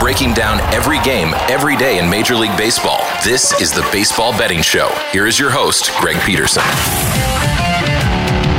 Breaking down every game, every day in Major League Baseball. This is the Baseball Betting Show. Here is your host, Greg Peterson.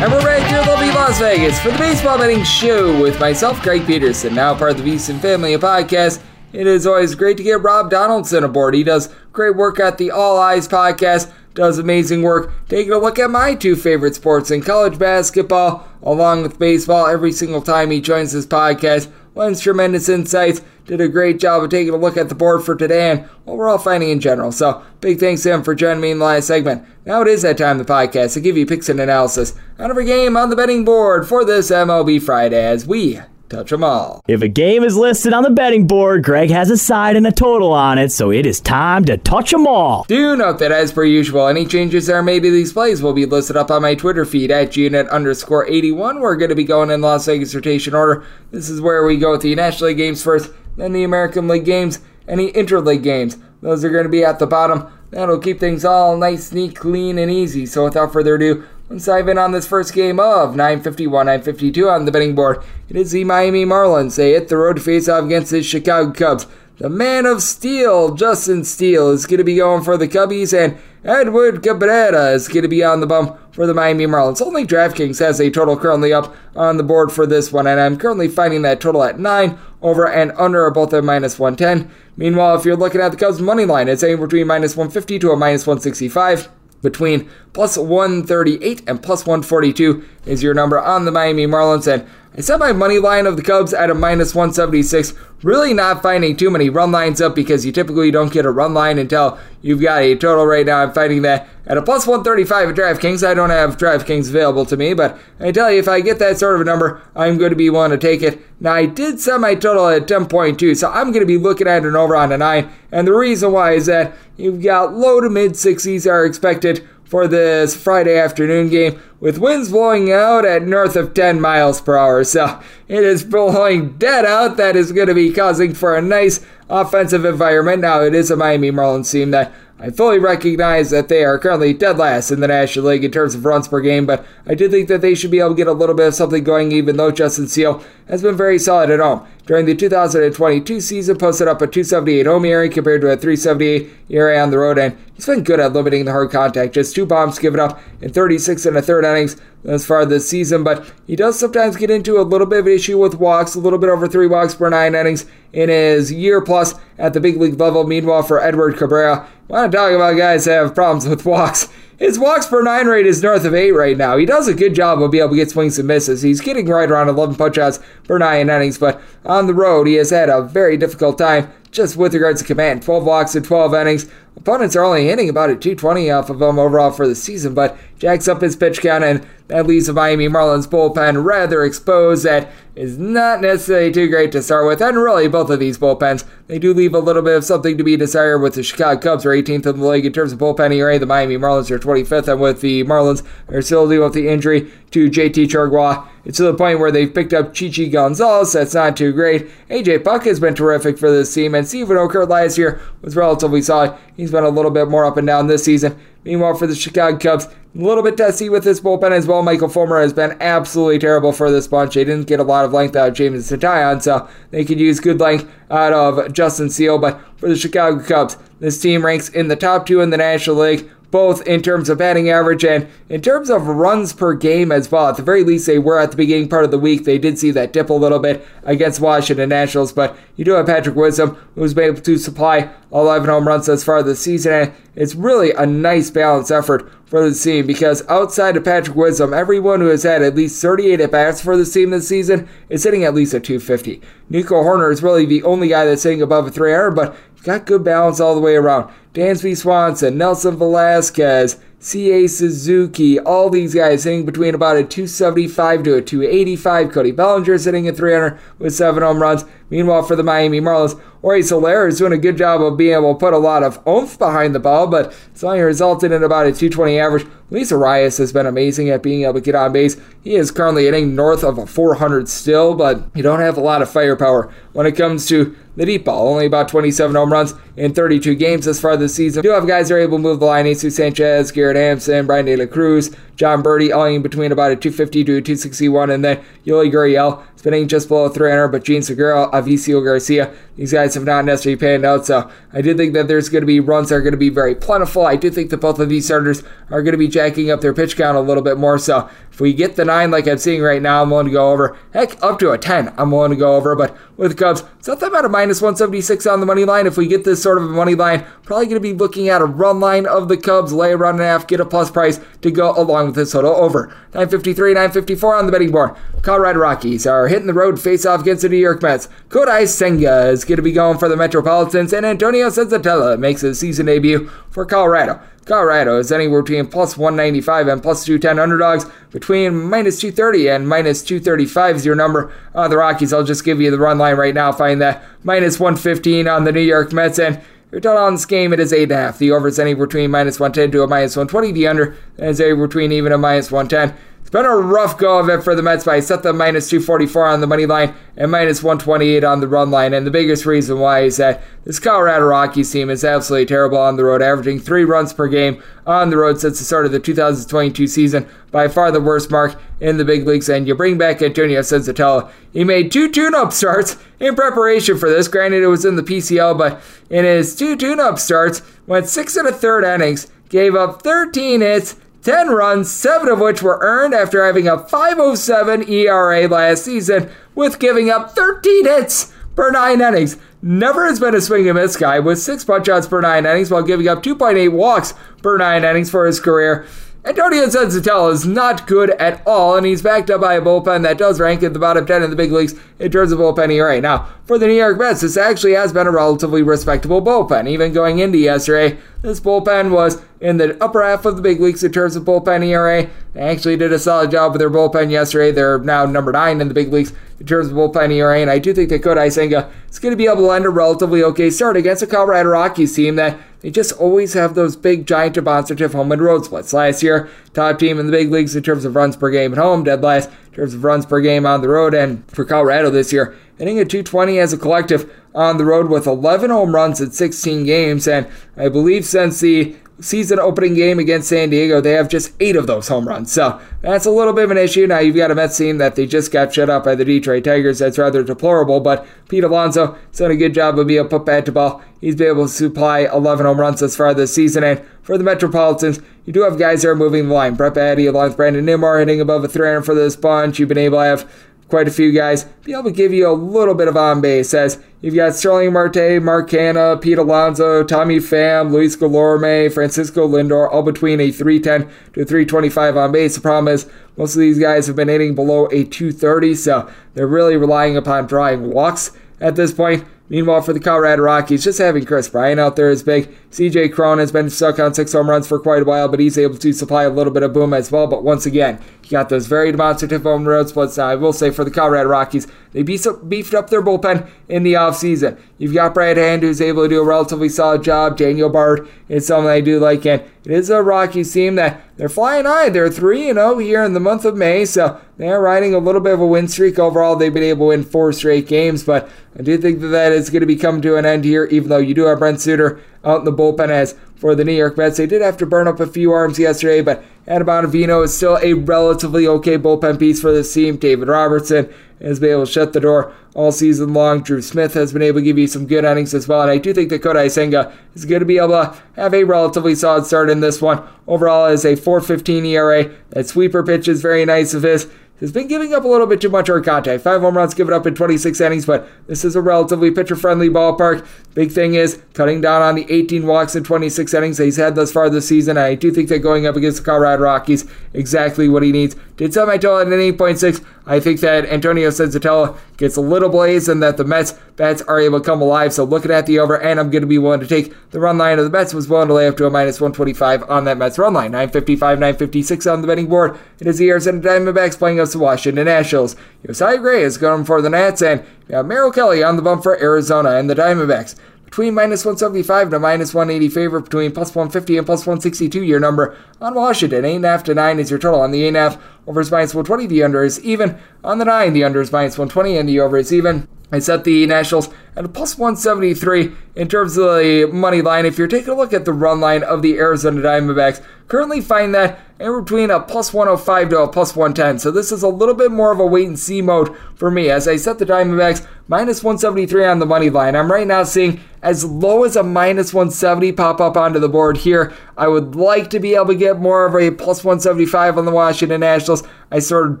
And we're right here in lovely Las Vegas for the Baseball Betting Show with myself, Greg Peterson, now part of the VSiN Family Podcast. It is always great to get Rob Donaldson aboard. He does great work at the All Eyes Podcast, does amazing work taking a look at my two favorite sports in college basketball along with baseball every single time he joins this podcast lends tremendous insights did a great job of taking a look at the board for today and overall finding in general. So big thanks to him for joining me in the last segment. Now it is that time of the podcast to give you picks and analysis on every game on the betting board for this MLB Friday as we touch them all. If a game is listed on the betting board, Greg has a side and a total on it, so it is time to touch them all. Do note that, as per usual, any changes there may be these plays will be listed up on my Twitter feed at GNet underscore 81. We're going to be going in Las Vegas rotation order. This is where we go with the National League games first, then the American League games, any interleague games. Those are going to be at the bottom. That'll keep things all nice, neat, clean, and easy. So without further ado, let's dive in on this first game of 951, 952 on the betting board. It is the Miami Marlins. They hit the road to face off against the Chicago Cubs. The man of steel, Justin Steele, is going to be going for the Cubbies, and Edward Cabrera is going to be on the bump for the Miami Marlins. Only DraftKings has a total currently up on the board for this one, and I'm currently finding that total at 9. Over and under both at minus 110. Meanwhile, if you're looking at the Cubs money line, it's anywhere between minus 150 to a minus 165 between plus 138 and plus 142 is your number on the Miami Marlins. And I set my money line of the Cubs at a minus 176. Really not finding too many run lines up because you typically don't get a run line until you've got a total right now. I'm finding that at a plus 135 at DraftKings. I don't have DraftKings available to me, but I tell you, if I get that sort of a number, I'm going to be willing to take it. Now, I did set my total at 10.2, so I'm going to be looking at an over on a 9. And the reason why is that you've got low to mid 60s are expected for this Friday afternoon game with winds blowing out at north of 10 miles per hour. So it is blowing dead out. That is going to be causing for a nice offensive environment. Now, it is a Miami Marlins team that I fully recognize that they are currently dead last in the National League in terms of runs per game, but I do think that they should be able to get a little bit of something going, even though Justin Steele has been very solid at home. During the 2022 season, posted up a 278 home ERA compared to a 378 ERA on the road, and he's been good at limiting the hard contact. Just two bombs given up in 36 and a third innings as far this season, but he does sometimes get into a little bit of an issue with walks, a little bit over three walks per nine innings in his year plus at the big league level. Meanwhile, for Edward Cabrera, want to talking about guys that have problems with walks. His walks per nine rate is north of eight right now. He does a good job of being able to get swings and misses. He's getting right around 11 punch outs per nine innings, but on the road, he has had a very difficult time just with regards to command. 12 walks in 12 innings. Opponents are only hitting about a 220 off of him overall for the season, but jacks up his pitch count, and that leaves the Miami Marlins bullpen rather exposed. That is not necessarily too great to start with, and really both of these bullpens they do leave a little bit of something to be desired. With the Chicago Cubs are 18th in the league in terms of bullpen ERA, the Miami Marlins are 25th, and with the Marlins are still dealing with the injury to JT Chargois. It's to the point where they've picked up Chichi Gonzalez. That's not too great. AJ Puk has been terrific for this team, and Steven Okert last year was relatively solid. He's been a little bit more up and down this season. Meanwhile, for the Chicago Cubs, a little bit testy with this bullpen as well. Michael Fulmer has been absolutely terrible for this bunch. They didn't get a lot of length out of Jameson Taillon, so they could use good length out of Justin Steele. But for the Chicago Cubs, this team ranks in the top two in the National League both in terms of batting average and in terms of runs per game as well. At the very least, they were at the beginning part of the week. They did see that dip a little bit against Washington Nationals, but you do have Patrick Wisdom, who's been able to supply 11 home runs thus far this season, and it's really a nice balanced effort for the team because outside of Patrick Wisdom, everyone who has had at least 38 at bats for the team this season is hitting at least a 250. Nico Hoerner is really the only guy that's hitting above a 300, but got good balance all the way around. Dansby Swanson, Nelson Velazquez, Seiya Suzuki, all these guys hitting between about a 275 to a 285. Cody Bellinger sitting at 300 with seven home runs. Meanwhile, for the Miami Marlins, Jorge Soler is doing a good job of being able to put a lot of oomph behind the ball, but it's only resulted in about a 220 average. Luis Arraez has been amazing at being able to get on base. He is currently hitting north of a 400 still, but you don't have a lot of firepower when it comes to the deep ball. Only about 27 home runs in 32 games thus far this season. You do have guys that are able to move the line. Jesus Sanchez, Garrett Hampson, Bryan De La Cruz, Jon Berti, all in between about a 250 to a 261, and then Yuli Gurriel spinning just below 300, but Jean Segura, Avisail Garcia, these guys have not necessarily panned out. So I do think that there's going to be runs that are going to be very plentiful. I do think that both of these starters are going to be jacking up their pitch count a little bit more. So If we get the nine like I'm seeing right now, I'm willing to go over. Heck, up to a 10, I'm willing to go over. But with the Cubs, them at a minus 176 on the money line. If we get this sort of a money line, probably going to be looking at a run line of the Cubs, lay a run and a half, get a plus price to go along with this total over. 953, 954 on the betting board. Colorado Rockies are hitting the road face off against the New York Mets. Kodai Senga is going to be going for the Metropolitans, and Antonio Senzatela makes his season debut for Colorado. Colorado is anywhere between plus 195 and plus 210 underdogs. Between minus 230 and minus 235 is your number. Uh, the Rockies, I'll just give you the run line right now. Find that minus 115 on the New York Mets. And your total on this game, it is 8.5. The over is anywhere between minus 110 to a minus 120. The under is anywhere between even a minus 110 been a rough go of it for the Mets, but I set the minus 244 on the money line and minus 128 on the run line. And the biggest reason why is that this Colorado Rockies team is absolutely terrible on the road, averaging three runs per game on the road since the start of the 2022 season. By far the worst mark in the big leagues. And you bring back Antonio Senzatela. He made two tune up starts in preparation for this. Granted, it was in the PCL, but in his two tune up starts, went six and a third innings, gave up 13 hits 10 runs, 7 of which were earned after having a 507 ERA last season, with giving up 13 hits per 9 innings. Never has been a swing and miss guy with 6 punch outs per 9 innings while giving up 2.8 walks per 9 innings for his career. Antonio Senzatela is not good at all, and he's backed up by a bullpen that does rank at the bottom 10 in the big leagues in terms of bullpen ERA. Now, for the New York Mets, this actually has been a relatively respectable bullpen. Even going into yesterday, this bullpen was in the upper half of the big leagues in terms of bullpen ERA. They actually did a solid job with their bullpen yesterday. They're now number 9 in the big leagues in terms of bullpen ERA, and I do think that Kodai Senga is going to be able to land a relatively okay start against a Colorado Rockies team that they just always have those big, giant, demonstrative home and road splits. Last year, top team in the big leagues in terms of runs per game at home, dead last in terms of runs per game on the road. And for Colorado this year, hitting a 220 as a collective on the road with 11 home runs in 16 games. And I believe since the season opening game against San Diego, they have just eight of those home runs. So that's a little bit of an issue. Now you've got a Mets team that they just got shut out by the Detroit Tigers. That's rather deplorable, but Pete Alonso has done a good job of being to put bat to ball. He's been able to supply 11 home runs thus far this season. And for the Metropolitans, you do have guys that are moving the line. Brett Baty along with Brandon Nimmo hitting above a 300 for this bunch. You've been able to have quite a few guys be able to give you a little bit of on base as you've got Starling Marte, Mark Pete Alonso, Tommy Pham, Luis Guillorme, Francisco Lindor, all between a 310 to 325 on base. The problem is most of these guys have been hitting below a 230, so they're really relying upon drawing walks at this point. Meanwhile, for the Colorado Rockies, just having Kris Bryant out there is big. CJ Cron has been stuck on six home runs for quite a while, but he's able to supply a little bit of boom as well. But once again, he got those very demonstrative home road splits. Now, I will say for the Colorado Rockies, they beefed up their bullpen in the offseason. You've got Brad Hand, who's able to do a relatively solid job. Daniel Bard is someone I do like, and it is a Rockies team that they're flying high. They're 3 0 here in the month of May, so they're riding a little bit of a win streak. Overall, they've been able to win four straight games, but I do think that that is going to be coming to an end here, even though you do have Brent Suter out in the bullpen as for the New York Mets. They did have to burn up a few arms yesterday, but Adam Vino is still a relatively okay bullpen piece for this team. David Robertson has been able to shut the door all season long. Drew Smith has been able to give you some good innings as well. And I do think that Kodai Senga is going to be able to have a relatively solid start in this one. Overall, is a 4.15 ERA. That sweeper pitch is very nice of his has been giving up a little bit too much contact. Five home runs given up in 26 innings, but this is a relatively pitcher friendly ballpark. Big thing is cutting down on the 18 walks in 26 innings that he's had thus far this season. I do think that going up against the Colorado Rockies, exactly what he needs. Did set my total at an 8.6. I think that Antonio Senzatela gets a little blaze and that the Mets bats are able to come alive. So looking at the over, and I'm going to be willing to take the run line of the Mets, was willing to lay up to a minus 125 on that Mets run line. 955, 956 on the betting board. It is the Arizona Diamondbacks playing us the Washington Nationals. Josiah Gray is going for the Nats, and have Merrill Kelly on the bump for Arizona and the Diamondbacks between minus 175 to minus 180 favorite between plus 150 and plus 162 your number on Washington. 8.5 to 9 is your total on the 8.5 over is minus 120. The under is even on the 9. The under is minus 120 and the over is even. I set the Nationals at a plus 173 in terms of the money line. If you're taking a look at the run line of the Arizona Diamondbacks, currently find that and between a plus 105 to a plus 110. So this is a little bit more of a wait and see mode for me as I set the Diamondbacks minus 173 on the money line. I'm right now seeing as low as a minus 170 pop up onto the board here. I would like to be able to get more of a plus 175 on the Washington Nationals. I sort of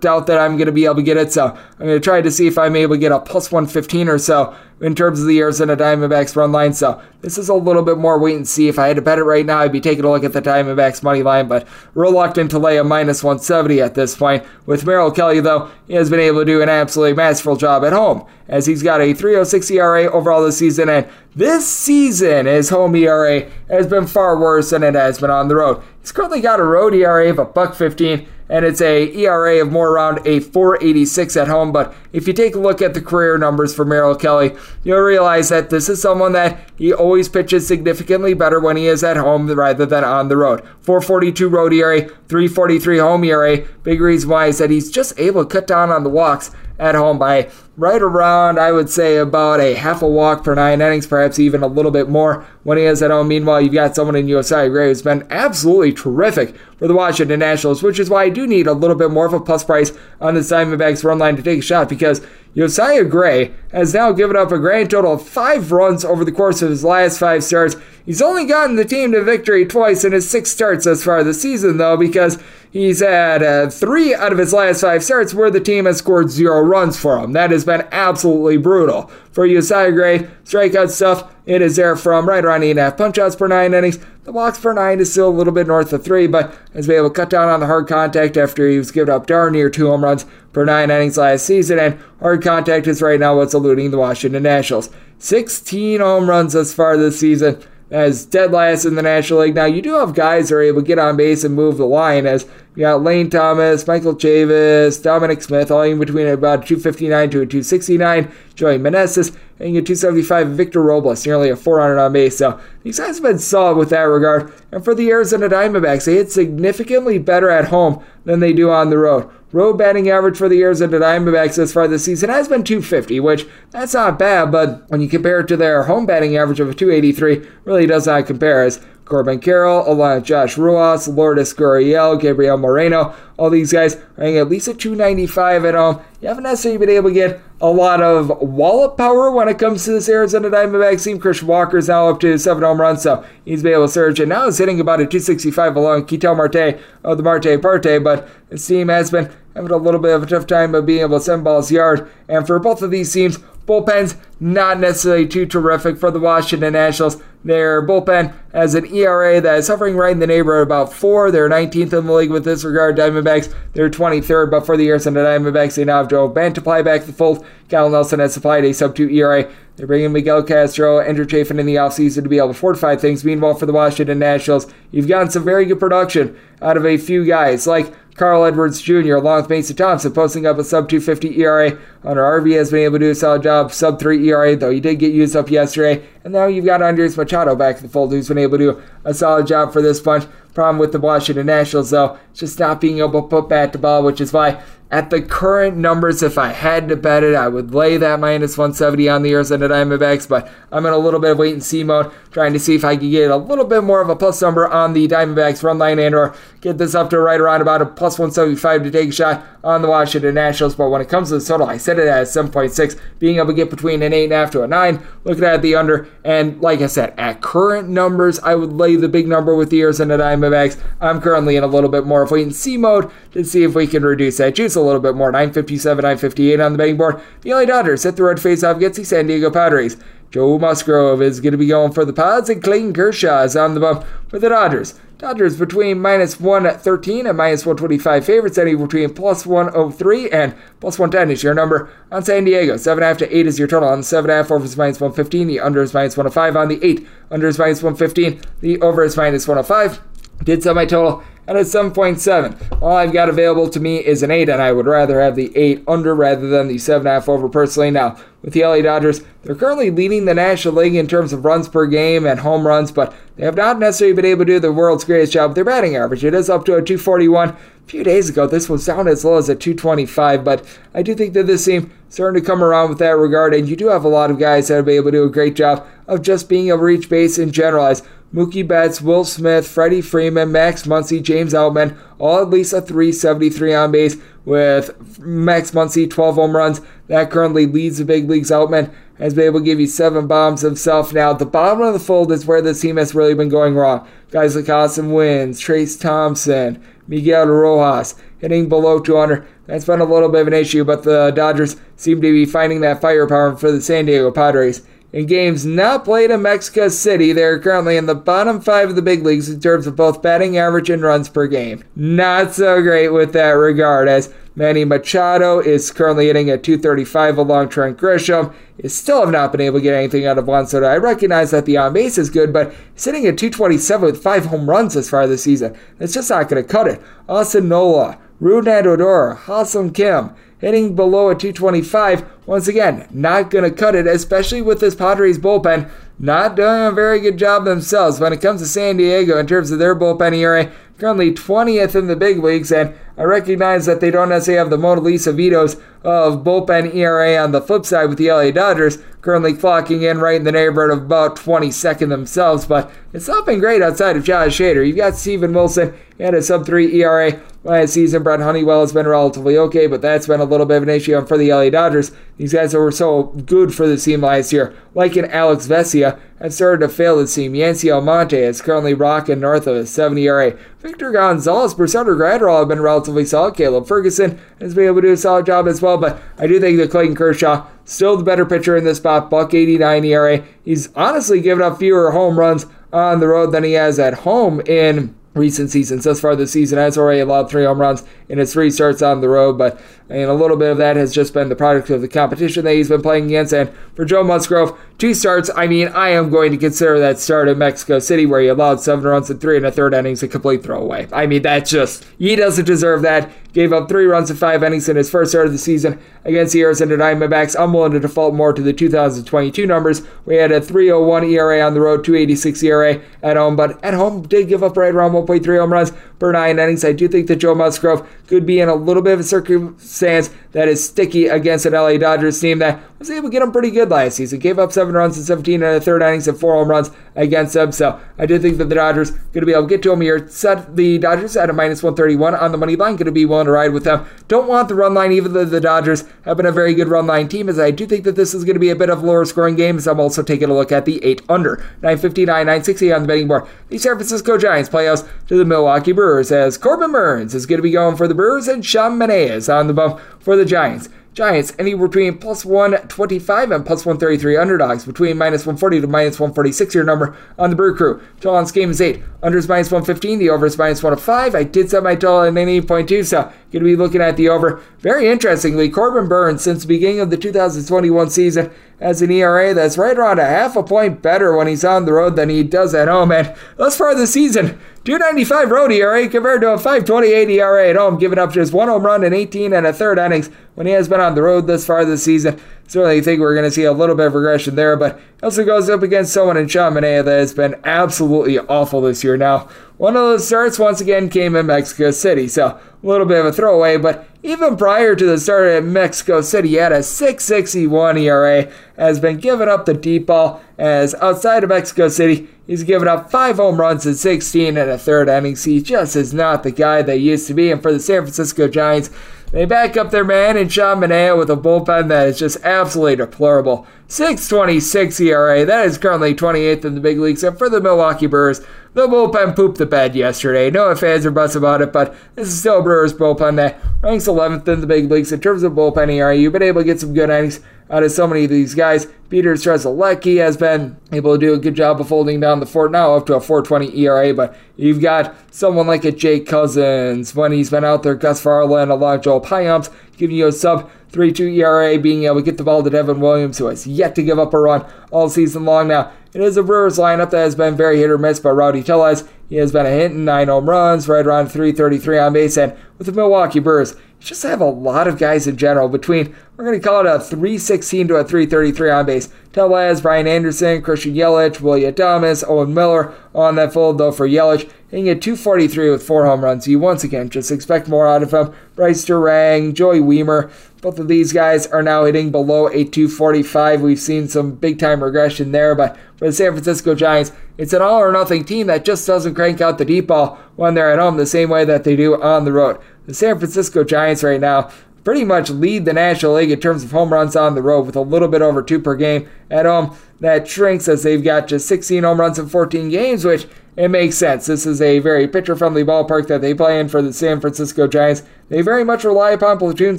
doubt that I'm going to be able to get it, so I'm going to try to see if I'm able to get a plus 115 or so in terms of the Arizona Diamondbacks run line. So this is a little bit more wait and see. If I had to bet it right now, I'd be taking a look at the Diamondbacks money line, but reluctant to lay a minus 170 at this point. With Merrill Kelly, though, he has been able to do an absolutely masterful job at home as he's got a 306 ERA overall this season, and this season his home ERA has been far worse than it has been on the road. He's currently got a road ERA of a buck 15 and it's a ERA of more around a 486 at home. But if you take a look at the career numbers for Merrill Kelly, you'll realize that this is someone that he always pitches significantly better when he is at home rather than on the road. 442 road ERA, 343 home ERA. Big reason why is that he's just able to cut down on the walks at home by right around, I would say, about a half a walk per nine innings, perhaps even a little bit more when he is at home. Meanwhile, you've got someone in Josiah Gray who's been absolutely terrific for the Washington Nationals, which is why I do need a little bit more of a plus price on the Diamondbacks run line to take a shot because Josiah Gray has now given up a grand total of five runs over the course of his last five starts. He's only gotten the team to victory twice in his six starts thus far this season, though, because he's had uh, three out of his last five starts where the team has scored zero runs for him. That has been absolutely brutal. For Josiah Gray, strikeout stuff, it is there from right around 8.5 punchouts per nine innings. The walks per nine is still a little bit north of three, but has been able to cut down on the hard contact after he was given up darn near two home runs per nine innings last season, and hard contact is right now what's eluding the Washington Nationals. 16 home runs thus far this season as dead last in the National League. Now, you do have guys that are able to get on base and move the line, as you got Lane Thomas, Michael Chavis, Dominic Smith, all in between about 259 to a 269. Joey Meneses, and a 275. Victor Robles, nearly a 400 on base. So these guys have been solid with that regard. And for the Arizona Diamondbacks, they hit significantly better at home than they do on the road. Road batting average for the Arizona Diamondbacks as far this season has been 250, which that's not bad, but when you compare it to their home batting average of 283, really does not compare. As Corbin Carroll, along with Josh Rojas, Lourdes Gurriel, Gabriel Moreno. All these guys are at least a 295 at home. You haven't necessarily been able to get a lot of wallop power when it comes to this Arizona Diamondbacks team. Chris Walker's now up to seven home runs, so he's been able to surge. And now he's hitting about a 265 along Ketel Marte of the Marte Parte, but his team has been having a little bit of a tough time of being able to send balls yard. And for both of these teams, bullpens not necessarily too terrific for the Washington Nationals. Their bullpen has an ERA that is hovering right in the neighborhood about four. They're 19th in the league with this regard. Diamondbacks, they're 23rd, but for the Arizona Diamondbacks, they now have Joe Mantiply back the fold. Cal Nelson has supplied a sub 2 ERA. They're bringing Miguel Castro, Andrew Chafin in the offseason to be able to fortify things. Meanwhile, for the Washington Nationals, you've gotten some very good production out of a few guys like Carl Edwards Jr., along with Mason Thompson, posting up a sub 250 ERA. Hunter Harvey has been able to do a solid job, sub 3 ERA, though he did get used up yesterday. And now you've got Andres Machado back in the fold, who's been able to a solid job for this bunch. Problem with the Washington Nationals, though, just not being able to put bat to ball, which is why at the current numbers, if I had to bet it, I would lay that minus 170 on the Arizona Diamondbacks, but I'm in a little bit of wait and see mode, trying to see if I can get a little bit more of a plus number on the Diamondbacks run line and or get this up to right around about a plus 175 to take a shot on the Washington Nationals. But when it comes to the total, I set it at 7.6, being able to get between an 8.5 to a 9, looking at the under, and like I said, at current numbers, I would lay the big number with the Arizona Diamondbacks. I'm currently in a little bit more of wait and see mode to see if we can reduce that juice a little bit more. 957, 958 on the betting board. The LA Dodgers hit the road face off against the San Diego Padres. Joe Musgrove is going to be going for the Pods, and Clayton Kershaw is on the bump for the Dodgers. Dodgers between minus 113 and minus 125 favorites, anywhere between plus 103 and plus 110 is your number on San Diego. 7.5 to 8 is your total on the 7.5. Over is minus 115. The under is minus 105 on the 8. Under is minus 115. The over is minus 105. Did sell my total at a 7.7. All I've got available to me is an 8, and I would rather have the 8 under rather than the 7.5 over personally. Now, with the LA Dodgers, they're currently leading the National League in terms of runs per game and home runs, but they have not necessarily been able to do the world's greatest job with their batting average. It is up to a 241. A few days ago, this was down as low as a 225, but I do think that this team starting to come around with that regard, and you do have a lot of guys that have been able to do a great job of just being able to reach base in general. Mookie Betts, Will Smith, Freddie Freeman, Max Muncy, James Outman, all at least a 373 on base with Max Muncy 12 home runs. That currently leads the big leagues. Outman has been able to give you seven bombs himself. Now, the bottom of the fold is where this team has really been going wrong. Guys like Austin Wynns, Trayce Thompson, Miguel Rojas hitting below 200. That's been a little bit of an issue, but the Dodgers seem to be finding that firepower for the San Diego Padres. In games not played in Mexico City, they're currently in the bottom five of the big leagues in terms of both batting average and runs per game. Not so great with that regard, as Manny Machado is currently hitting at 235 along Trent Grisham. He still have not been able to get anything out of Juan Soto. I recognize that the on base is good, but sitting at 227 with five home runs as far this season, that's just not going to cut it. Austin Nola, Rougned Odor, Ha-Seong Kim, hitting below a 225. Once again, not going to cut it, especially with this Padres bullpen not doing a very good job themselves when it comes to San Diego in terms of their bullpen ERA. Currently 20th in the big leagues, and I recognize that they don't necessarily have the Mona Lisa Vitos of bullpen ERA on the flip side with the LA Dodgers, currently clocking in right in the neighborhood of about 22nd themselves, but it's not been great outside of Josh Hader. You've got Steven Wilson, had a sub 3 ERA last season. Brent Honeywell has been relatively okay, but that's been a little bit of an issue for the LA Dodgers. These guys that were so good for the team last year, like in Alex Vesia, have started to fail the team. Yency Almonte is currently rocking north of a 70 ERA. Victor Gonzalez, Brusdar Graterol have been relatively solid. Caleb Ferguson has been able to do a solid job as well, but I do think that Clayton Kershaw still the better pitcher in this spot. Buck 89 ERA. He's honestly given up fewer home runs on the road than he has at home in recent seasons. Thus far this season has already allowed three home runs in his three starts on the road, but and a little bit of that has just been the product of the competition that he's been playing against. And for Joe Musgrove, two starts. I mean, I am going to consider that start in Mexico City where he allowed seven runs in three and a third innings, a complete throwaway. I mean, that's just he doesn't deserve that. Gave up three runs in five innings in his first start of the season against the Arizona Diamondbacks. I'm willing to default more to the 2022 numbers. We had a 3.01 ERA on the road, 2.86 ERA at home, but at home did give up right around 1.3 home runs per nine innings. I do think that Joe Musgrove could be in a little bit of a circumstance that is sticky against an LA Dodgers team that was able to get him pretty good last season. Gave up seven runs in 17 and a third innings and four home runs against him. So I do think that the Dodgers are going to be able to get to him here. Set the Dodgers at a minus 131 on the money line. Going to be willing to ride with them. Don't want the run line, even though the Dodgers have been a very good run line team. As I do think that this is going to be a bit of lower scoring game. As I'm also taking a look at the eight under 959, 960 on the betting board. The San Francisco Giants playoffs to the Milwaukee Brewers as Corbin Burnes is going to be going for the Brewers and Sean Manaea on the bump for the Giants. Giants anywhere between plus 125 and plus 133 underdogs between minus 140 to minus 146 your number on the Brew Crew. Total on this game is 8. Unders minus 115. The over is minus 105. I did set my total at 98.2, so going to be looking at the over. Very interestingly, Corbin Burnes, since the beginning of the 2021 season, has an ERA that's right around a half a point better when he's on the road than he does at home. And thus far this season, 295 road ERA compared to a 528 ERA at home, giving up just one home run in 18 and a third innings when he has been on the road this far this season. Certainly think we're going to see a little bit of regression there, but also goes up against someone in Manaea that has been absolutely awful this year. Now, one of those starts once again came in Mexico City, so a little bit of a throwaway, but even prior to the start at Mexico City, he had a 661 ERA, has been giving up the deep ball, as outside of Mexico City, he's given up five home runs in 16 and a third innings. He just is not the guy that he used to be, and for the San Francisco Giants, they back up their man in Sean Manaea with a bullpen that is just absolutely deplorable. 626 ERA, that is currently 28th in the big leagues, and for the Milwaukee Brewers, the bullpen pooped the bed yesterday. No fans or buts about it, but this is still Brewers bullpen that ranks 11th in the big leagues in terms of bullpen ERA. You've been able to get some good innings out of so many of these guys. Peter Strzelecki has been able to do a good job of holding down the fort now up to a 420 ERA, but you've got someone like a Jake Cousins when he's been out there, Gus Varland, along Joel Payamps, giving you a sub 3-2 ERA, being able to get the ball to Devin Williams, who has yet to give up a run all season long now. It is a Brewers lineup that has been very hit or miss by Rowdy Tellez. He has been a hit in nine home runs, right around 333 on base, and with the Milwaukee Brewers, just have a lot of guys in general between, we're going to call it a 316 to a 333 on base. Tellez, Brian Anderson, Christian Yelich, William Thomas, Owen Miller on that fold, though, for Yelich. Hitting at 243 with four home runs. You once again just expect more out of him. Brice Turang, Joey Wiemer, both of these guys are now hitting below a 245. We've seen some big time regression there, but for the San Francisco Giants, it's an all or nothing team that just doesn't crank out the deep ball when they're at home the same way that they do on the road. The San Francisco Giants right now pretty much lead the National League in terms of home runs on the road with a little bit over two per game. At home, that shrinks as they've got just 16 home runs in 14 games, which it makes sense. This is a very pitcher friendly ballpark that they play in for the San Francisco Giants. They very much rely upon platoon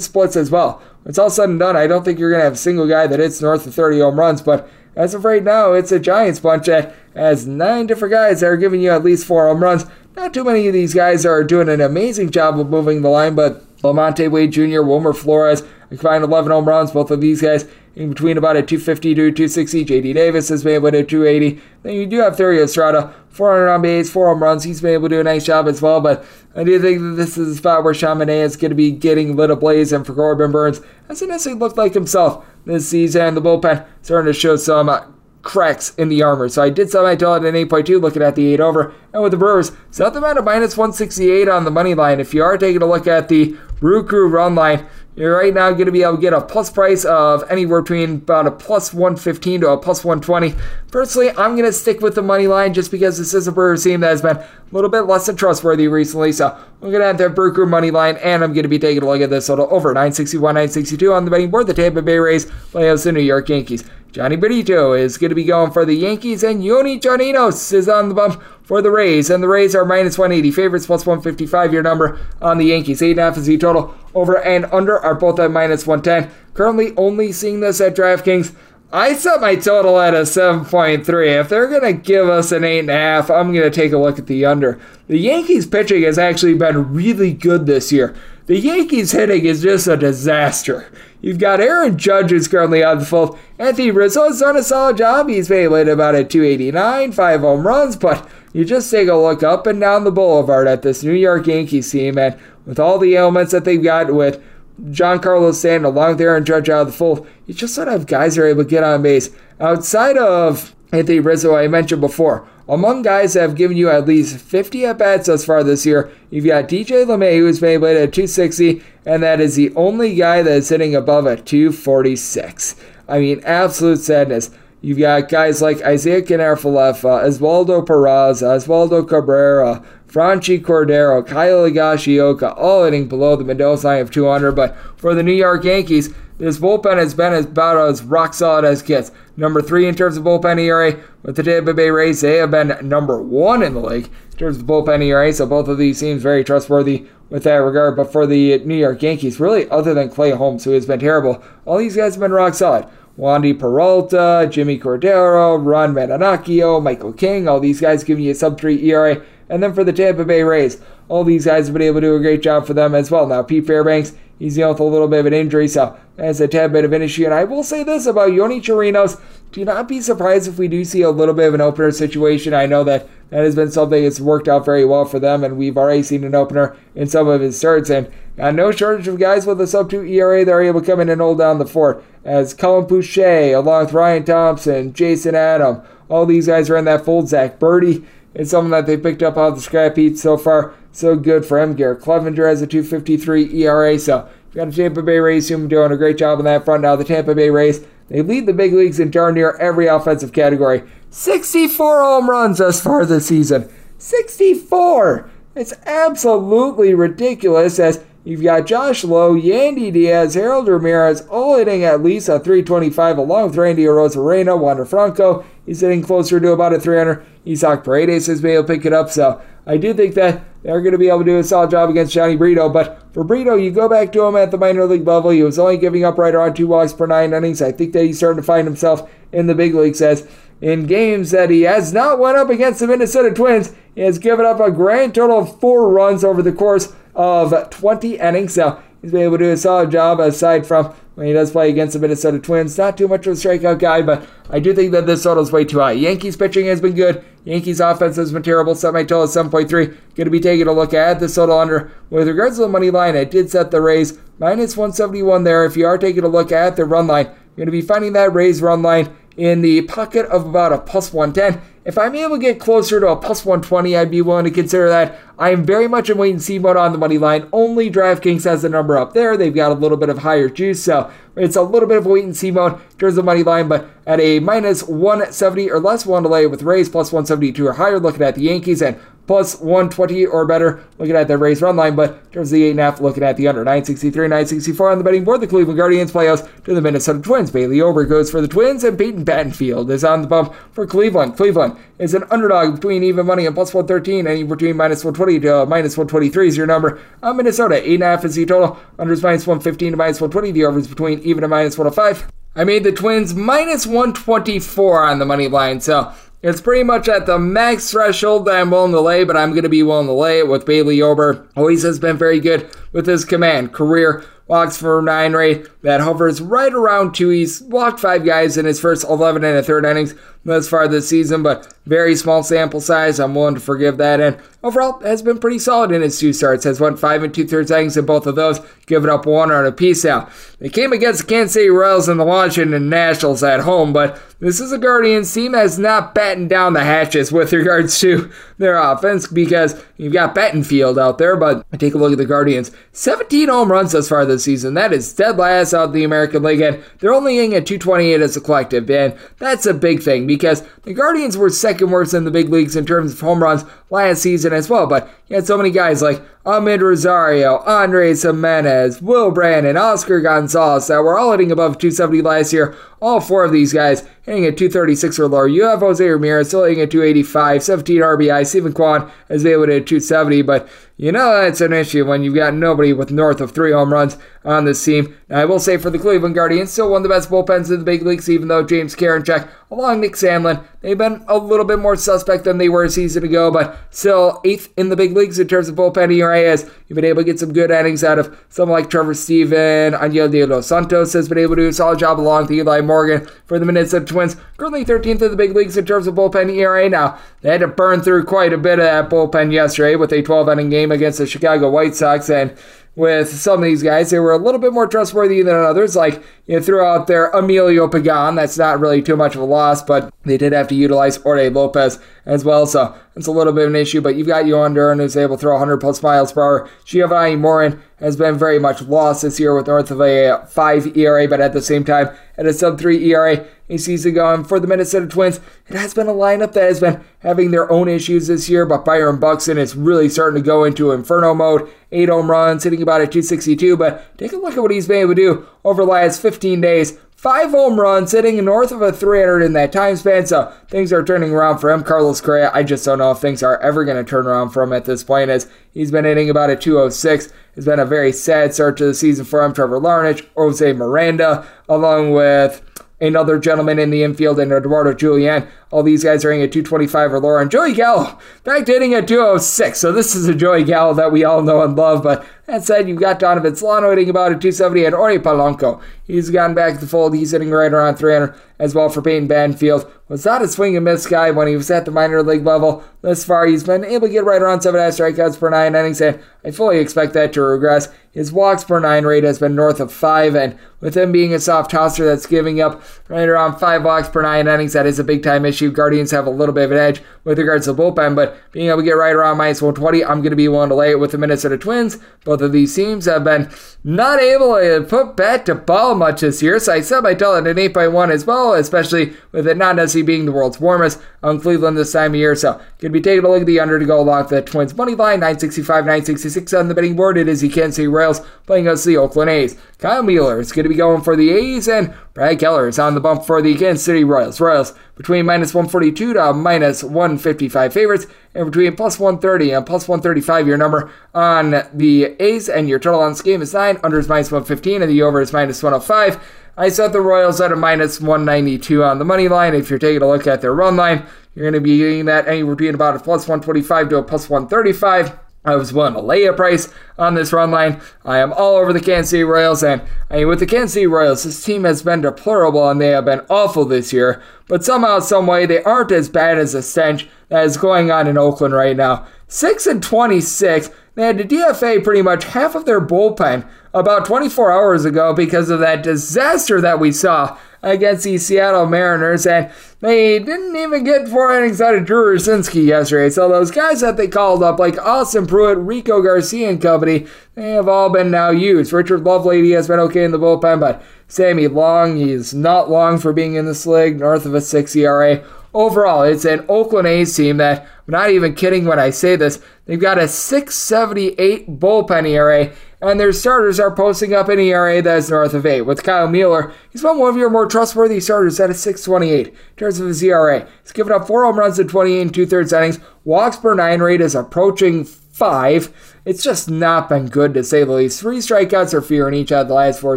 splits as well. When it's all said and done, I don't think you're going to have a single guy that hits north of 30 home runs, but as of right now, it's a Giants bunch that has nine different guys that are giving you at least four home runs. Not too many of these guys are doing an amazing job of moving the line, but Lamonte Wade Jr., Wilmer Flores, a combined 11 home runs. Both of these guys in between about a 250 to 260. JD Davis has been able to 280. Then you do have Thairo Estrada, 400 on base, four home runs. He's been able to do a nice job as well. But I do think that this is a spot where Sean is going to be getting lit ablaze. And for Corbin Burnes, hasn't necessarily looked like himself this season. The bullpen starting to show some uh, cracks in the armor. So I did sell my total at an 8.2, looking at the 8 over. And with the Brewers, set them at a minus 168 on the money line. If you are taking a look at the Brew run line, you're right now going to be able to get a plus price of anywhere between about a plus 115 to a plus 120. Personally, I'm going to stick with the money line just because this is a Brewers team that has been a little bit less than trustworthy recently. So we're going to have that Brew Crew money line, and I'm going to be taking a look at this total over 961, 962 on the betting board. The Tampa Bay Rays play the New York Yankees. Jhony Brito is going to be going for the Yankees, and Yonny Chirinos is on the bump for the Rays. And the Rays are minus 180 favorites, plus 155 your number on the Yankees. 8.5 is the total. Over and under are both at minus 110. Currently only seeing this at DraftKings. I set my total at a 7.3. If they're going to give us an 8.5, I'm going to take a look at the under. The Yankees pitching has actually been really good this year. The Yankees hitting is just a disaster. You've got Aaron Judge is currently on the field. Anthony Rizzo has done a solid job. He's at about a 289, five home runs, but you just take a look up and down the boulevard at this New York Yankees team, and with all the ailments that they've got with Giancarlo Stanton along with Aaron Judge out of the fold, you just of have guys that are able to get on base. Outside of Anthony Rizzo, I mentioned before, among guys that have given you at least 50 at bats thus far this year, you've got DJ LeMahieu, who's made at 260, and that is the only guy that is hitting above a 246. I mean, absolute sadness. You've got guys like Isiah Kiner-Falefa, Oswaldo Peraza, Oswaldo Cabrera, Franchy Cordero, Kyle Higashioka, all hitting below the Mendoza line of 200. But for the New York Yankees, this bullpen has been as about as rock solid as gets. Number three in terms of bullpen ERA with the Tampa Bay Rays. They have been number one in the league in terms of bullpen ERA. So both of these seems very trustworthy with that regard. But for the New York Yankees, really, other than Clay Holmes, who has been terrible, all these guys have been rock solid. Wandy Peralta, Jimmy Cordero, Ron Marinaccio, Michael King, all these guys giving you a sub 3 ERA. And then for the Tampa Bay Rays, all these guys have been able to do a great job for them as well. Now, Pete Fairbanks, He's dealing with a little bit of an injury, so that's a tad bit of an issue. And I will say this about Yonny Chirinos. Do not be surprised if we do see a little bit of an opener situation. I know that that has been something that's worked out very well for them, and we've already seen an opener in some of his starts. And got no shortage of guys with a sub 2 ERA that are able to come in and hold down the fort. As Colin Poche, along with Ryan Thompson, Jason Adam, all these guys are in that fold. Zack Burdi is someone that they picked up out of the scrap heap so far so good for him. Garrett Cleavinger has a 253 ERA, so you got a Tampa Bay Rays team doing a great job on that front. Now the Tampa Bay Rays, they lead the big leagues in darn near every offensive category. 64 home runs thus far this season. 64! It's absolutely ridiculous as you've got Josh Lowe, Yandy Diaz, Harold Ramirez all hitting at least a 325 along with Randy Arozarena, Wander Franco. He's hitting closer to about a 300. Isaac Paredes has been able to pick it up, so I do think that they're going to be able to do a solid job against Jhony Brito. But for Brito, you go back to him at the minor league level. He was only giving up right around two walks per nine innings. I think that he's starting to find himself in the big leagues as in games that he has not went up against the Minnesota Twins. He has given up a grand total of four runs over the course of 20 innings. So he's been able to do a solid job aside from when he does play against the Minnesota Twins. Not too much of a strikeout guy, but I do think that this total is way too high. Yankees pitching has been good. Yankees offense has been terrible. Set my total at 7.3. Going to be taking a look at the total under. With regards to the money line, I did set the Rays minus 171 there. If you are taking a look at the run line, you're going to be finding that Rays run line in the pocket of about a plus 110. If I'm able to get closer to a plus 120, I'd be willing to consider that. I am very much in wait and see mode on the money line. Only DraftKings has the number up there. They've got a little bit of higher juice, so it's a little bit of wait and see mode in terms of money line. But at a minus 170 or less, one delay with Rays plus 172 or higher, looking at the Yankees and plus 120 or better, looking at the Rays run line, but in terms of the 8.5, looking at the under 963, 964 on the betting board. The Cleveland Guardians playoffs to the Minnesota Twins. Bailey Ober goes for the Twins, and Peyton Battenfield is on the bump for Cleveland. Cleveland is an underdog between even money and plus 113, and between minus 120 to uh, minus 123 is your number. On Minnesota, 8.5 is the total. Unders minus 115 to minus 120. The overs between even and minus 105. I made the Twins minus 124 on the money line, so it's pretty much at the max threshold that I'm willing to lay, but I'm going to be willing to lay it with Bailey Ober. Always has been very good with his command. Career walks for nine rate that hovers right around two. He's walked five guys in his first 11 and a third innings thus far this season, but very small sample size. I'm willing to forgive that. And overall, has been pretty solid in his two starts. Has won five and two thirds innings in both of those, giving up one on a piece out. They came against the Kansas City Royals and the Washington Nationals at home, but this is a Guardians team that's not batting down the hatches with regards to their offense because you've got Battenfield out there, but take a look at the Guardians. 17 home runs thus far this season. That is dead last out of the American League, and they're only hitting at 228 as a collective, and that's a big thing because the Guardians were second worst in the big leagues in terms of home runs last season as well, but you had so many guys like Amed Rosario, Andres Gimenez, Will Brennan, Oscar Gonzalez that were all hitting above 270 last year. All four of these guys hitting at 236 or lower. You have Jose Ramirez still hitting at 285, 17 RBI. Steven Kwan been able to hit 270, but you know that's an issue when you've got nobody with north of three home runs on this team. Now, I will say for the Cleveland Guardians, still one of the best bullpens in the big leagues, even though James Karinchak, along Nick Sandlin, they've been a little bit more suspect than they were a season ago, but still eighth in the big leagues in terms of bullpen ERA as you've been able to get some good innings out of someone like Trevor Stephan. Angel de los Santos has been able to do a solid job along with Eli Morgan for the Minnesota Twins. Currently 13th in the big leagues in terms of bullpen ERA. Now, they had to burn through quite a bit of that bullpen yesterday with a 12 inning game against the Chicago White Sox and with some of these guys. They were a little bit more trustworthy than others. Like you know, threw out there Emilio Pagan. That's not really too much of a loss, but they did have to utilize Jorge Lopez as well. So it's a little bit of an issue. But you've got Duran who's able to throw 100 plus miles per hour. Jovani Moran has been very much lost this year with north of a 5 ERA, but at the same time at a sub 3 ERA a season ago. And for the Minnesota Twins, it has been a lineup that has been having their own issues this year, but Byron Buxton is really starting to go into inferno mode. Eight home runs, hitting about a 262. But take a look at what he's been able to do over the last 15 days. Five home runs, hitting north of a 300 in that time span. So things are turning around for him. Carlos Correa, I just don't know if things are ever going to turn around for him at this point, as he's been hitting about a 206. It's been a very sad start to the season for him. Trevor Larnach, Jose Miranda, along with another gentleman in the infield, and Eduardo Julien. All these guys are hitting at 225 or lower. And Joey Gallo back to hitting at 206. So this is a Joey Gallo that we all know and love. But that said, you've got Donovan Solano hitting about a 270 and Ori Polanco. He's gotten back to the fold. He's hitting right around 300 as well for Peyton Battenfield. Was not a swing and miss guy when he was at the minor league level. Thus far, he's been able to get right around 7 strikeouts per 9 innings, and I fully expect that to regress. His walks per 9 rate has been north of 5, and with him being a soft tosser that's giving up right around 5 walks per 9 innings, that is a big time issue. Guardians have a little bit of an edge with regards to the bullpen, but being able to get right around minus 120, I'm going to be willing to lay it with the Minnesota Twins. Both of these teams have been not able to put bat to ball much this year, so I set my total at an 8.1 as well, especially with it not necessarily being the world's warmest on Cleveland this time of year. So, going to be taking a look at the under to go along the Twins money line, 965, 966 on the betting board. It is the Kansas City Royals playing against the Oakland A's. Kyle Muller is going to be going for the A's, and Brad Keller is on the bump for the Kansas City Royals. Royals between minus 142 to minus 155 favorites, and between plus 130 and plus 135 your number on the A's, and your total on this game is 9, under is minus 115, and the over is minus 105. I set the Royals at a minus 192 on the money line. If you're taking a look at their run line, you're going to be getting that anywhere between about a plus 125 to a plus 135. I was willing to lay a price on this run line. I am all over the Kansas City Royals, and I mean, with the Kansas City Royals, this team has been deplorable and they have been awful this year. But somehow, some way, they aren't as bad as the stench that is going on in Oakland right now. Six and twenty-six. They had to DFA pretty much half of their bullpen about 24 hours ago because of that disaster that we saw against the Seattle Mariners, and they didn't even get four innings out of Drew Rucinski yesterday. So those guys that they called up, like Austin Pruitt, Rico Garcia, and company, they have all been now used. Richard Lovelady has been okay in the bullpen, but Sammy Long, he's not long for being in this league, north of a 6 ERA. Overall, it's an Oakland A's team that, I'm not even kidding when I say this, they've got a 678 bullpen ERA, and their starters are posting up an ERA that's north of 8. With Kyle Muller, he's been one of your more trustworthy starters at a 628 in terms of his ERA. He's given up 4 home runs in 28 and two thirds innings. Walks per 9 rate is approaching 5. It's just not been good to say the least. Three strikeouts or fewer in each of the last four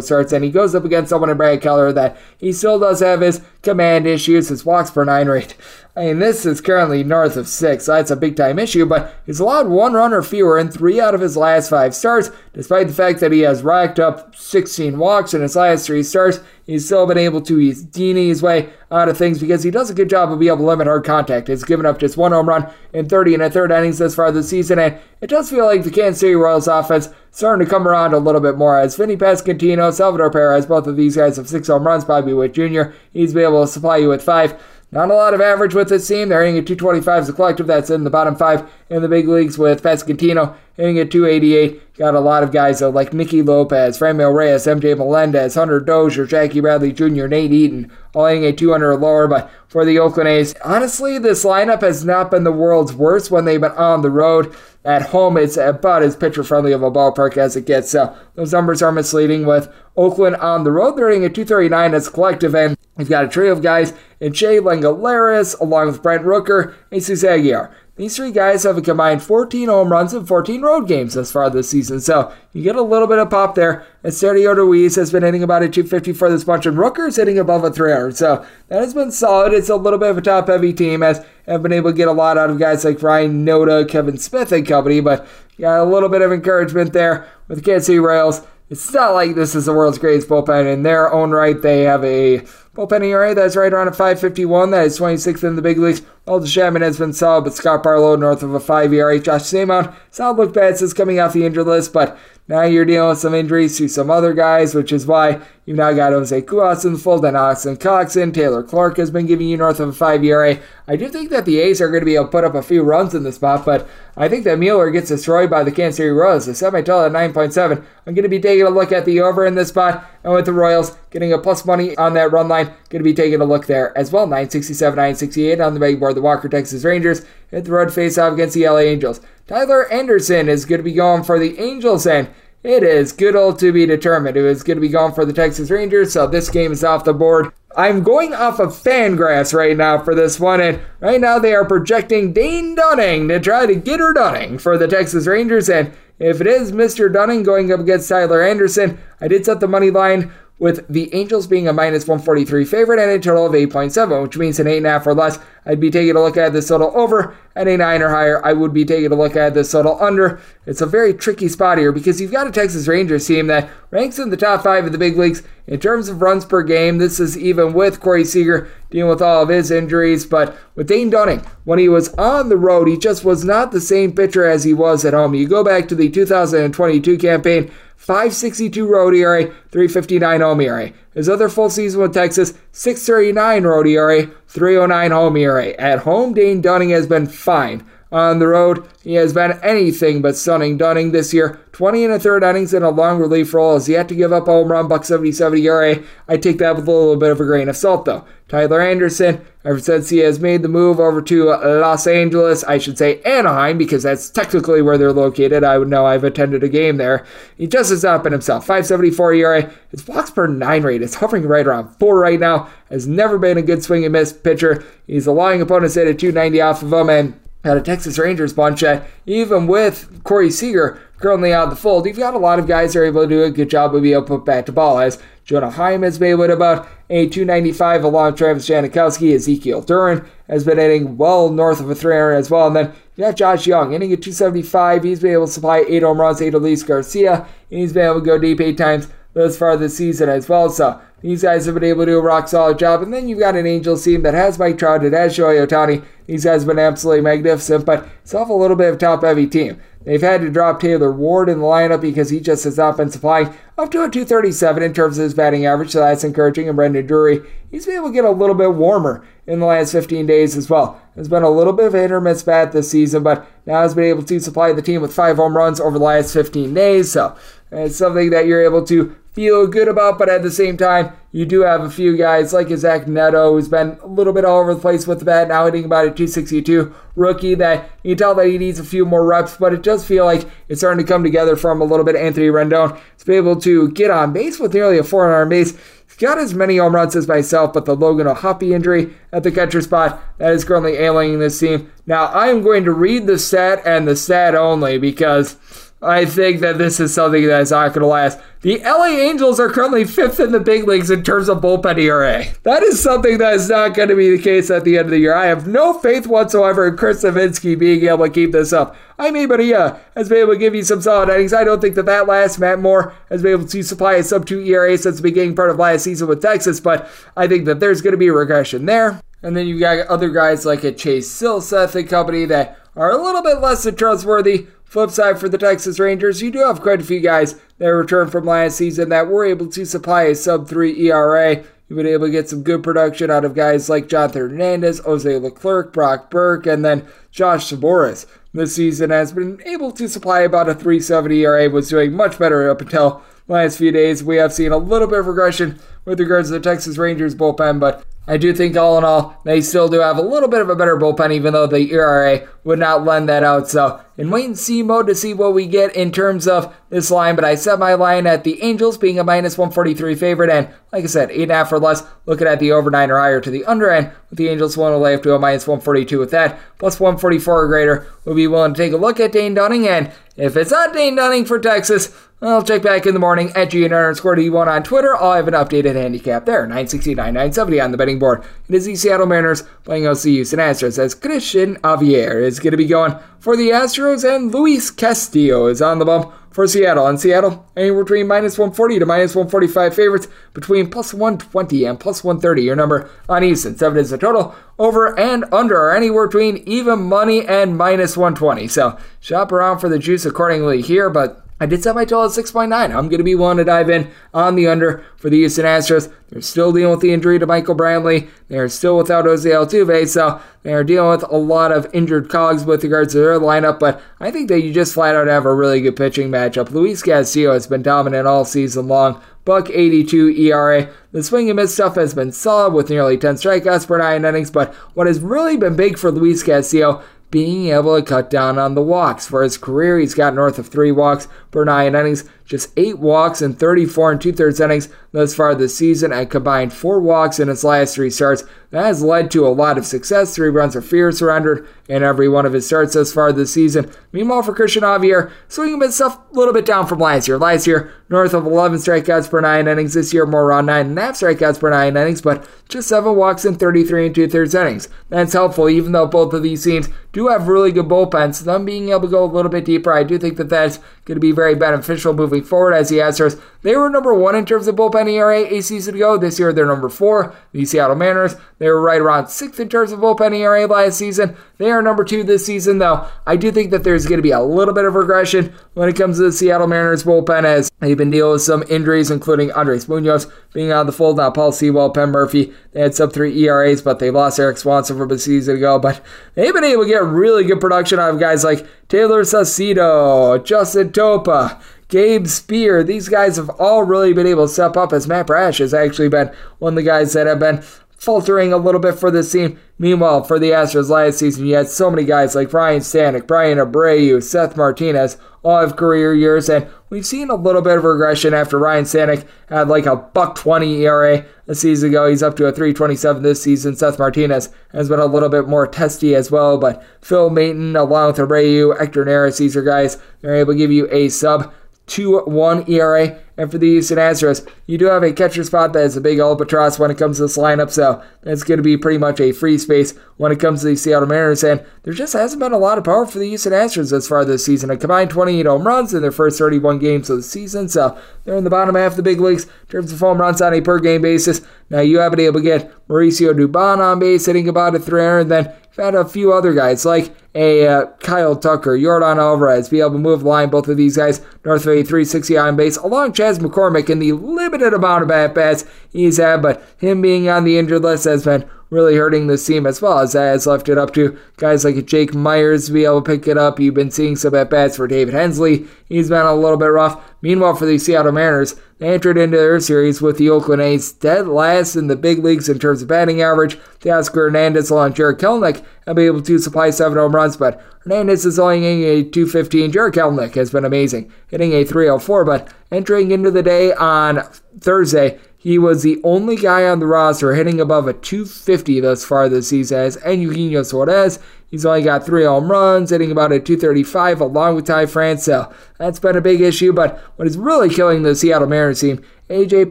starts, and he goes up against someone in Brad Keller that he still does have his command issues, his walks per nine rate. I mean, this is currently north of six, so that's a big time issue, but he's allowed one run or fewer in three out of his last five starts, despite the fact that he has racked up 16 walks in his last three starts. He's still been able to Houdini his way out of things because he does a good job of being able to limit hard contact. He's given up just one home run in 30 and a third innings thus far this season, and it does feel like the Kansas City Royals offense starting to come around a little bit more as Vinny Pasquantino, Salvador Perez, both of these guys have six home runs. Bobby Witt Jr., he's been able to supply you with five. Not a lot of average with this team. They're hitting at 225 as a collective. That's in the bottom five in the big leagues with Pasquantino hitting at 288. Got a lot of guys though, like Nicky Lopez, Franmil Reyes, MJ Melendez, Hunter Dozier, Jackie Bradley Jr., Nate Eaton, all hitting at 200 or lower. But for the Oakland A's, honestly, this lineup has not been the world's worst when they've been on the road. At home, it's about as pitcher friendly of a ballpark as it gets. So those numbers are misleading with Oakland on the road. They're hitting a 239 as collective, and you've got a trio of guys in Shea Langeliers, along with Brent Rooker and Jesus Aguilar. These three guys have a combined 14 home runs in 14 road games thus far this season, so you get a little bit of pop there. And Sergio Ruiz has been hitting about a 250 for this bunch, and Rooker's hitting above a 300, so that has been solid. It's a little bit of a top heavy team, as have been able to get a lot out of guys like Ryan Noda, Kevin Smith, and company, but got a little bit of encouragement there with Kansas City Royals. It's not like this is the world's greatest bullpen. In their own right, they have a bullpen ERA that's right around a 551. That is 26th in the big leagues. Well, Chapman has been solid, but Scott Barlow north of a 5 ERA. Josh Staumont, sound look bad since coming off the injured list, but now you're dealing with some injuries to some other guys, which is why you've now got Jose Cuas in the fold, and Austin Coxon. Taylor Clarke has been giving you north of a 5 ERA. I do think that the A's are going to be able to put up a few runs in the spot, but I think that Muller gets destroyed by the Kansas City Royals. The semi-total at 9.7. I'm going to be taking a look at the over in this spot, and with the Royals getting a plus money on that run line, going to be taking a look there as well. 967, 968 on the big board. The Walker Texas Rangers hit the road face-off against the LA Angels. Tyler Anderson is going to be going for the Angels, and it is good old to be determined. It is going to be going for the Texas Rangers, so this game is off the board. I'm going off of Fangraphs right now for this one, and right now they are projecting Dane Dunning to try to get her Dunning for the Texas Rangers, and if it is Mr. Dunning going up against Tyler Anderson, I did set the money line with the Angels being a minus 143 favorite and a total of 8.7, which means an 8.5 or less. I'd be taking a look at this total over, and a 9 or higher, I would be taking a look at this total under. It's a very tricky spot here because you've got a Texas Rangers team that ranks in the top 5 of the big leagues in terms of runs per game. This is even with Corey Seager dealing with all of his injuries, but with Dane Dunning, when he was on the road, he just was not the same pitcher as he was at home. You go back to the 2022 campaign, 562 road ERA, 359 home ERA. His other full season with Texas, 639 road ERA, 309 home ERA. At home, Dane Dunning has been fine. On the road, he has been anything but stunning. Dunning this year, 20 and a third innings in a long relief role, has yet to give up a home run, buck 77 ERA. I take that with a little bit of a grain of salt, though. Tyler Anderson, ever since he has made the move over to Los Angeles, I should say Anaheim, because that's technically where they're located. I would know I've attended a game there. He just has not been himself. 574 ERA. His walks per nine rate is hovering right around four right now. Has never been a good swing and miss pitcher. He's allowing opponents hit at 290 off of him, and got a Texas Rangers bunch that, even with Corey Seager currently out of the fold, you've got a lot of guys that are able to do a good job of being able to put back to ball. As Jonah Heim has been with about a 295 along Travis Jankowski. Ezekiel Duran has been hitting well north of a 300 as well. And then you got Josh Jung hitting at 275. He's been able to supply eight home runs, Adolis Garcia. And he's been able to go deep eight times thus far this season as well. So these guys have been able to do a rock solid job. And then you've got an Angels team that has Mike Trout, it has Shohei Ohtani. These guys have been absolutely magnificent, but it's off a little bit of top heavy team. They've had to drop Taylor Ward in the lineup because he just has not been supplying up to a 237 in terms of his batting average, so that's encouraging. And Brandon Drury, he's been able to get a little bit warmer in the last 15 days as well. Has been a little bit of a hit or miss bat this season, but now has been able to supply the team with five home runs over the last 15 days. So it's something that you're able to feel good about, but at the same time, you do have a few guys like Zach Neto, who's been a little bit all over the place with the bat, now hitting about a 262 rookie that you tell that he needs a few more reps, but it does feel like it's starting to come together from a little bit. Anthony Rendon to be able to get on base with nearly a 400 base. He's got as many home runs as myself, but the Logan O'Hoppe injury at the catcher spot that is currently alienating this team. Now, I am going to read the stat and the stat only because I think that this is something that is not going to last. The LA Angels are currently fifth in the big leagues in terms of bullpen ERA. That is something that is not going to be the case at the end of the year. I have no faith whatsoever in Chris Devenski being able to keep this up. I mean, but he uh, has been able to give you some solid innings. I don't think that that last Matt Moore has been able to supply a sub 2 ERA since the beginning part of last season with Texas, but I think that there's going to be a regression there. And then you've got other guys like a Chase Silseth and company that are a little bit less than trustworthy. Flip side for the Texas Rangers, you do have quite a few guys that returned from last season that were able to supply a sub 3 ERA. You've been able to get some good production out of guys like Jonathan Hernandez, Jose Leclerc, Brock Burke, and then Josh Sborz. This season has been able to supply about a 370 ERA, was doing much better up until last few days. We have seen a little bit of regression with regards to the Texas Rangers bullpen, but I do think all in all, they still do have a little bit of a better bullpen, even though the ERA would not lend that out. So, in wait and see mode to see what we get in terms of this line. But I set my line at the Angels being a minus 143 favorite. And like I said, 8.5 or less, looking at the over 9 or higher to the under end, with the Angels one away up to a minus 142 with that. Plus 144 or greater, we'll be willing to take a look at Dane Dunning. And if it's not Dane Dunning for Texas, I'll check back in the morning at GN underscore D1 on Twitter. I'll have an updated handicap there. 969, 970 on the betting board. It is the Seattle Mariners playing the Houston Astros as Cristian Javier is going to be going for the Astros and Luis Castillo is on the bump for Seattle. And Seattle, anywhere between minus 140 to minus 145 favorites, between plus 120 and plus 130. Your number on Houston. Seven is the total. Over and under are anywhere between even money and minus 120. So shop around for the juice accordingly here, but I did set my total at 6.9. I'm going to be willing to dive in on the under for the Houston Astros. They're still dealing with the injury to Michael Brantley. They're still without Jose Altuve, so they're dealing with a lot of injured cogs with regards to their lineup. But I think that you just flat out have a really good pitching matchup. Luis Castillo has been dominant all season long. Buck 82 ERA. The swing and miss stuff has been solid with nearly 10 strikeouts per nine innings. But what has really been big for Luis Castillo being able to cut down on the walks. For his career, he's got north of three walks per nine innings, just eight walks in 34 and two thirds innings thus far this season, and combined four walks in his last three starts. That has led to a lot of success. Three runs of fear surrendered in every one of his starts thus far this season. Meanwhile, for Cristian Javier, swinging himself a little bit down from last year. Last year, north of 11 strikeouts per nine innings. This year, more around nine and a half strikeouts per nine innings, but just seven walks in 33 and two thirds innings. That's helpful, even though both of these teams do have really good bullpens. Them being able to go a little bit deeper, I do think that that's going to be very beneficial moving forward as the Astros. They were number one in terms of bullpen ERA a season ago. This year they're number four. The Seattle Mariners, they were right around sixth in terms of bullpen ERA last season. They are number two this season, though. I do think that there's going to be a little bit of regression when it comes to the Seattle Mariners bullpen as they've been dealing with some injuries, including Andres Munoz being out of the fold. Now, Paul Sewald, Penn Murfee, they had sub three ERAs, but they lost Erik Swanson from a season ago. But they've been able to get really good production out of guys like Tayler Saucedo, Justin Topa. Gabe Speier. These guys have all really been able to step up as Matt Brash has actually been one of the guys that have been faltering a little bit for this team. Meanwhile, for the Astros last season, you had so many guys like Brian Stanek, Bryan Abreu, Seth Martinez, all have career years, and we've seen a little bit of regression after Ryne Stanek had like a buck 20 ERA a season ago. He's up to a 327 this season. Seth Martinez has been a little bit more testy as well, but Phil Maton, along with Abreu, Hector Neris, these are guys they're able to give you a sub 2 1 ERA. And for the Houston Astros, you do have a catcher spot that is a big albatross when it comes to this lineup, so that's going to be pretty much a free space when it comes to the Seattle Mariners. And there just hasn't been a lot of power for the Houston Astros as far this season. A combined 28 home runs in their first 31 games of the season, so they're in the bottom half of the big leagues in terms of home runs on a per game basis. Now, you have been able to get Mauricio Dubon on base, hitting about a 300, and then had a few other guys like a uh, Kyle Tucker, Yordan Alvarez, be able to move the line. Both of these guys north of a 360 on base, along Chas McCormick in the limited amount of at bats he's had, but him being on the injured list has been really hurting this team as well as that has left it up to guys like Jake Myers to be able to pick it up. You've been seeing some at bats for David Hensley. He's been a little bit rough. Meanwhile, for the Seattle Mariners, they entered into their series with the Oakland A's dead last in the big leagues in terms of batting average. Teoscar Hernandez along Jarred Kelenic have been able to supply seven home runs, but Hernandez is only hitting a 215. Jarred Kelenic has been amazing, hitting a 304, but entering into the day on Thursday, he was the only guy on the roster hitting above a 250 thus far this season as and Eugenio Suarez. He's only got three home runs, hitting about a 235 along with Ty France. So that's been a big issue. But what is really killing the Seattle Mariners team, AJ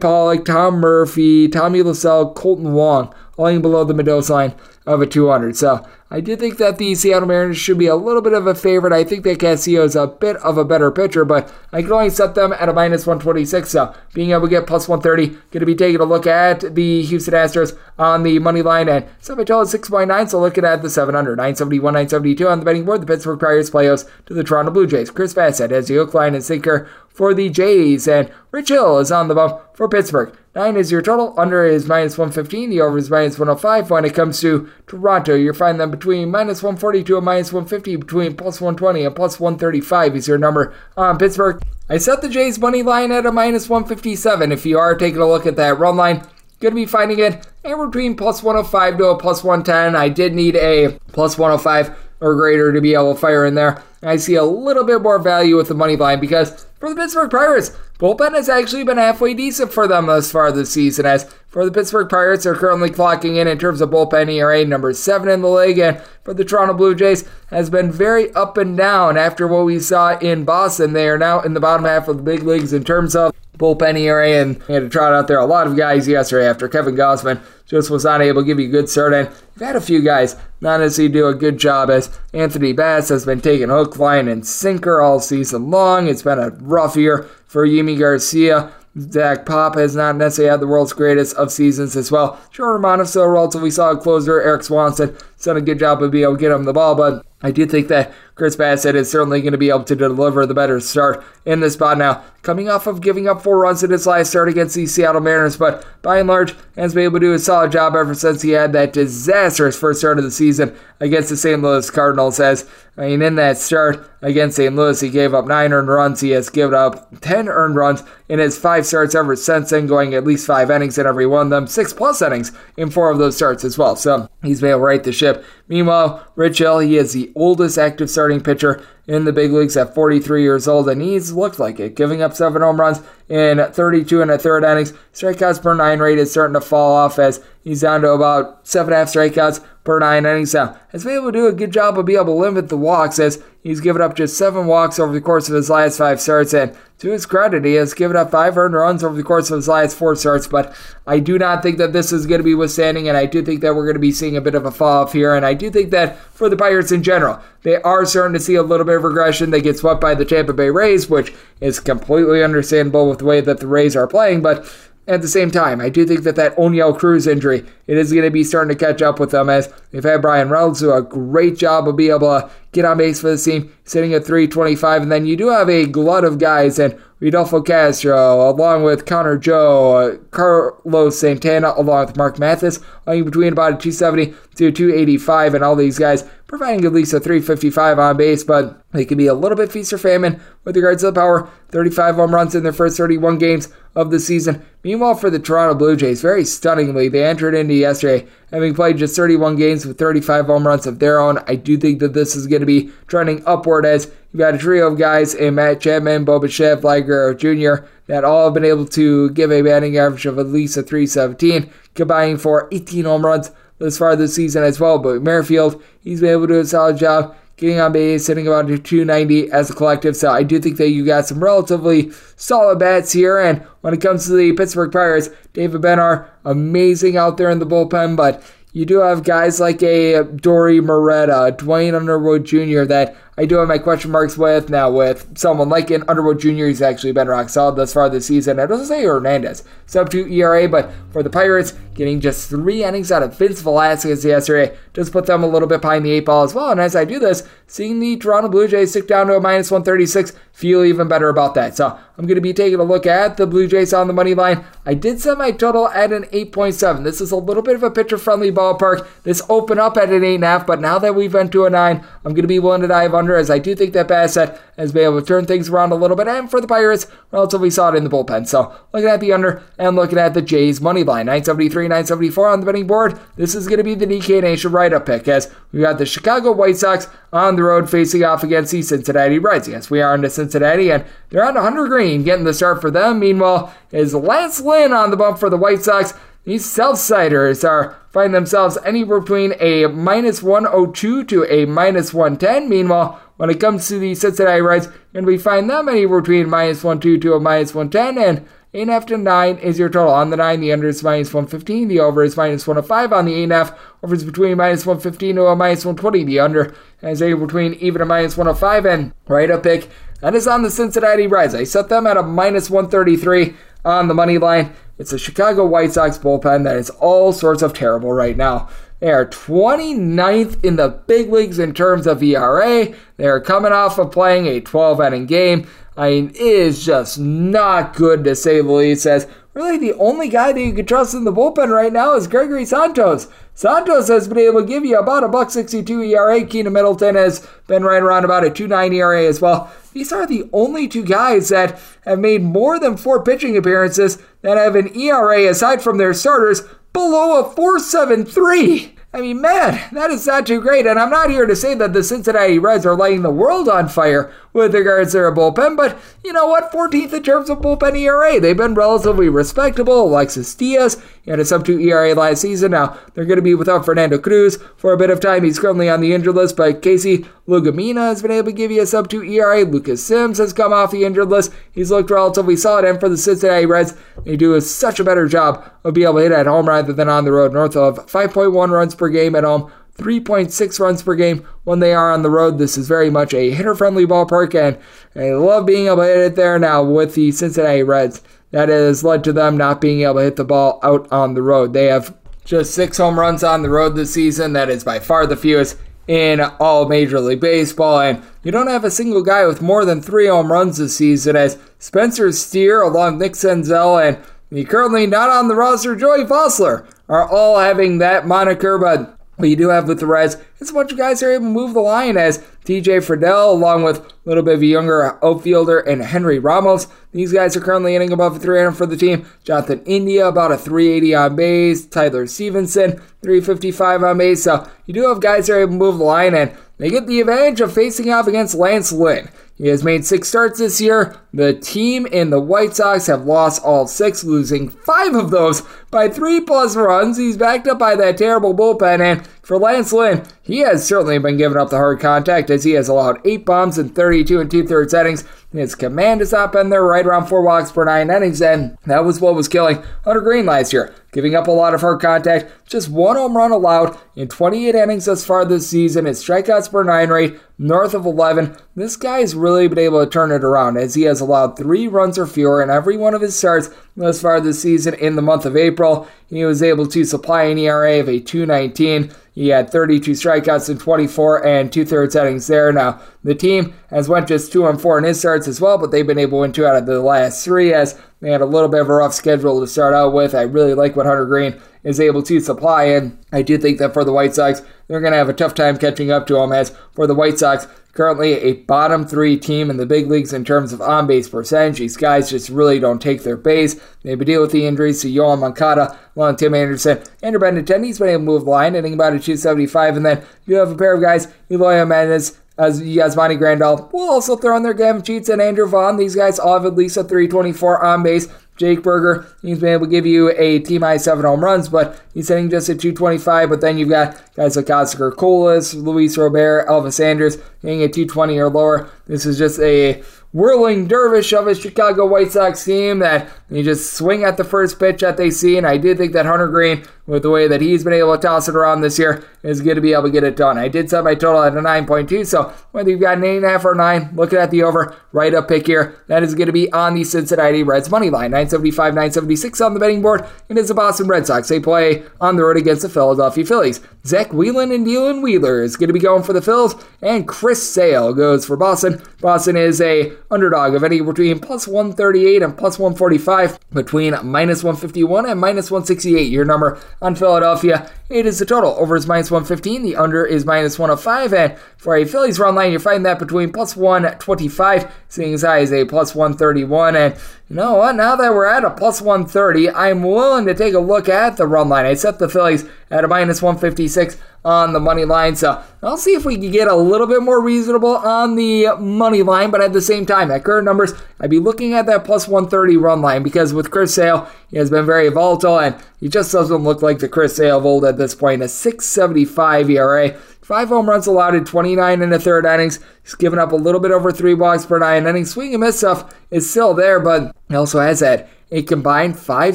Pollock, Tom Murphy, Tommy La Kolten Wong, falling below the Mendoza line of a 200. So I do think that the Seattle Mariners should be a little bit of a favorite. I think that Castillo is a bit of a better pitcher, but I can only set them at a minus 126. So being able to get plus 130, going to be taking a look at the Houston Astros on the money line and Savatola 6.9. So looking at the 700, 971, 972 on the betting board. The Pittsburgh Pirates play host to the Toronto Blue Jays. Chris Bassitt has the hook line and sinker for the Jays, and Rich Hill is on the bump for Pittsburgh. 9 is your total. Under is minus 115. The over is minus 105. When it comes to Toronto, you find them between minus 142 and minus 150, between plus 120 and plus 135 is your number on Pittsburgh. I set the Jays money line at a minus 157. If you are taking a look at that run line, going to be finding it anywhere between plus 105 to a plus 110. I did need a plus 105 or greater to be able to fire in there. I see a little bit more value with the money line because for the Pittsburgh Pirates, bullpen has actually been halfway decent for them thus far this season. As for the Pittsburgh Pirates, they're currently clocking in in terms of bullpen ERA number seven in the league, and for the Toronto Blue Jays has been very up and down after what we saw in Boston. They are now in the bottom half of the big leagues in terms of bullpen ERA, and had to trot out there a lot of guys yesterday after Kevin Gausman just was not able to give you a good start. And you've had a few guys not necessarily do a good job as Anthony Bass has been taking hook, line, and sinker all season long. It's been a rough year for Yimi Garcia. Zach Pop has not necessarily had the world's greatest of seasons as well. Sure, Romano still a relatively solid closer. Erik Swanson done a good job of being able to get him the ball, but I do think that Chris Bassitt is certainly going to be able to deliver the better start in this spot now. Coming off of giving up four runs in his last start against the Seattle Mariners, but by and large, has been able to do a solid job ever since he had that disastrous first start of the season against the St. Louis Cardinals. As I mean, in that start against St. Louis, he gave up nine earned runs. He has given up 10 earned runs in his five starts ever since then, going at least five innings in every one of them, six plus innings in four of those starts as well. So he's been able to right the ship. Meanwhile, Rich Hill, he is the oldest active starting pitcher in the big leagues at 43 years old, and he's looked like it, giving up seven home runs in 32 and a third innings. Strikeouts per nine rate is starting to fall off as he's down to about seven and a half strikeouts per nine innings now. Has been able to do a good job of being able to limit the walks as he's given up just seven walks over the course of his last five starts, and to his credit, he has given up five earned runs over the course of his last four starts, but I do not think that this is going to be withstanding, and I do think that we're going to be seeing a bit of a fall off here, and I do think that for the Pirates in general, they are starting to see a little bit of regression. They get swept by the Tampa Bay Rays, which is completely understandable with the way that the Rays are playing, but at the same time, I do think that that Oneil Cruz injury, it is going to be starting to catch up with them as they've had Bryan Reynolds do a great job of being able to get on base for the team, sitting at 325. And then you do have a glut of guys and Rodolfo Castro, along with Connor Joe, Carlos Santana, along with Mark Mathias, lying between about a 270 to 285, and all these guys providing at least a 355 on base, but they can be a little bit feast or famine with regards to the power. 35 home runs in their first 31 games of the season. Meanwhile, for the Toronto Blue Jays, very stunningly, they entered into yesterday having played just 31 games with 35 home runs of their own. I do think that this is going to be trending upward as you've got a trio of guys in Matt Chapman, Bo Bichette, Vlad Jr. that all have been able to give a batting average of at least a 317, combining for 18 home runs thus far this season as well. But Merrifield, he's been able to do a solid job getting on base, hitting about 290 as a collective. So I do think that you got some relatively solid bats here. And when it comes to the Pittsburgh Pirates, David Bednar, amazing out there in the bullpen, but you do have guys like a Dauri Moreta, Duane Underwood Jr. that I do have my question marks with. Now, with someone like an Underwood Jr., he's actually been rock solid thus far this season. I don't say Hernandez, sub 2 ERA, but for the Pirates, getting just three innings out of Vince Velasquez yesterday does put them a little bit behind the eight ball as well. And as I do this, seeing the Toronto Blue Jays stick down to a minus 136, feel even better about that. So I'm going to be taking a look at the Blue Jays on the money line. I did set my total at an 8.7. This is a little bit of a pitcher friendly ballpark. This opened up at an 8.5, but now that we've went to a 9, I'm going to be willing to dive under as I do think that Bassitt has been able to turn things around a little bit. And for the Pirates, relatively solid in the bullpen. So looking at the under and looking at the Jays money line, 973, 974 on the betting board. This is going to be the DK Nation write up pick as we got the Chicago White Sox on the road facing off against the Cincinnati Reds. Yes, we are into Cincinnati and they're on Hunter Greene, getting the start for them. Meanwhile, is Lance Lynn on the bump for the White Sox. These Southsiders are finding themselves anywhere between a minus 102 to a minus 110. Meanwhile, when it comes to the Cincinnati Reds, and we find them anywhere between minus 102 to a minus 110. And 8.5 to 9 is your total. On the 9, the under is minus 115. The over is minus 105. On the 8.5, over is between minus 115 to a minus 120. The under is a between even a minus 105. And right up pick, that is on the Cincinnati Reds. I set them at a minus 133 on the money line. It's a Chicago White Sox bullpen that is all sorts of terrible right now. They are 29th in the big leagues in terms of ERA. They are coming off of playing a 12 inning game. I mean, it is just not good to say the least. As really the only guy that you can trust in the bullpen right now is Gregory Santos. Santos has been able to give you about a buck 62 ERA. Keynan Middleton has been right around about a 2.9 ERA as well. These are the only two guys that have made more than four pitching appearances that have an ERA aside from their starters below a 4.73. I mean, man, that is not too great. And I'm not here to say that the Cincinnati Reds are lighting the world on fire with regards to their bullpen, but you know what? 14th in terms of bullpen ERA. They've been relatively respectable. Alexis Diaz, had a sub 2 ERA last season. Now, they're going to be without Fernando Cruz for a bit of time. He's currently on the injured list, but Casey Legumina has been able to give you a sub 2 ERA. Lucas Sims has come off the injured list. He's looked relatively solid. And for the Cincinnati Reds, they do such a better job of being able to hit at home rather than on the road, north of 5.1 runs per game at home. 3.6 runs per game when they are on the road. This is very much a hitter friendly ballpark, and I love being able to hit it there now with the Cincinnati Reds. That has led to them not being able to hit the ball out on the road. They have just six home runs on the road this season. That is by far the fewest in all Major League Baseball. And you don't have a single guy with more than three home runs this season, as Spencer Steer, along Nick Senzel, and the currently not on the roster, Joey Vosler, are all having that moniker. But what you do have with the Reds is a bunch of guys are able to move the line as TJ Friedl, along with a little bit of a younger outfielder, and Henry Ramos. These guys are currently hitting above 300 for the team. Jonathan India, about a 380 on base. Tyler Stephenson, 355 on base. So you do have guys who are able to move the line, and they get the advantage of facing off against Lance Lynn. He has made six starts this year. The team and the White Sox have lost all six, losing five of those by three plus runs. He's backed up by that terrible bullpen, and for Lance Lynn, he has certainly been giving up the hard contact as he has allowed eight bombs in 32 and two thirds innings. His command has not been there, right around four walks per nine innings, and that was what was killing Hunter Greene last year, giving up a lot of hard contact. Just one home run allowed in 28 innings thus far this season. His strikeouts per nine rate north of 11. This guy has really been able to turn it around as he has allowed three runs or fewer in every one of his starts thus far this season in the month of April. He was able to supply an ERA of a 219. He had 32 strikeouts in 24 and two thirds innings there. Now, the team has went just 2 and 4 in his starts as well, but they've been able to win two out of the last three as They had a little bit of a rough schedule to start out with. I really like what Hunter Greene is able to supply, and I do think that for the White Sox, they're going to have a tough time catching up to him. As for the White Sox, currently a bottom three team in the big leagues in terms of on base percentage. These guys just really don't take their base. They have to dealing with the injuries to Yoan Moncada, along Tim Anderson, Andrew Benintendi's been able to move line, hitting about a 275. And then you have a pair of guys, Eloy Jimenez, as Yasmani Grandal will also throw in their Gavin Sheets and Andrew Vaughn. These guys all have at least a 324 on base. Jake Burger, he's been able to give you a team high seven home runs, but he's hitting just at 225. But then you've got guys like Oscar Colas, Luis Robert, Elvis Andrus hitting at 220 or lower. This is just a whirling dervish of a Chicago White Sox team that you just swing at the first pitch that they see. And I do think that Hunter Greene, with the way that he's been able to toss it around this year, is going to be able to get it done. I did set my total at a 9.2, so whether you've got an 8.5 or 9, looking at the over, right up pick here, that is going to be on the Cincinnati Reds money line. 975, 976 on the betting board. It is the Boston Red Sox. They play on the road against the Philadelphia Phillies. Zach Whelan and Dylan Wheeler is going to be going for the Phils, and Chris Sale goes for Boston. Boston is a underdog of any between plus 138 and plus 145, between minus 151 and minus 168. Your number on Philadelphia. It is the total. Over is minus 115. The under is minus 105. And for a Phillies run line, you're finding that between plus 125, seeing as high as a plus 131. And you know what? Now that we're at a plus 130, I'm willing to take a look at the run line. I set the Phillies at a minus 156 on the money line. So I'll see if we can get a little bit more reasonable on the money line. But at the same time, at current numbers, I'd be looking at that plus 130 run line because with Chris Sale, he has been very volatile and he just doesn't look like the Chris Sale of old at this point. A 675 ERA. Five home runs allowed in 29 and a third innings. He's given up a little bit over three walks per nine innings. Swing and miss stuff is still there, but he also has had a combined five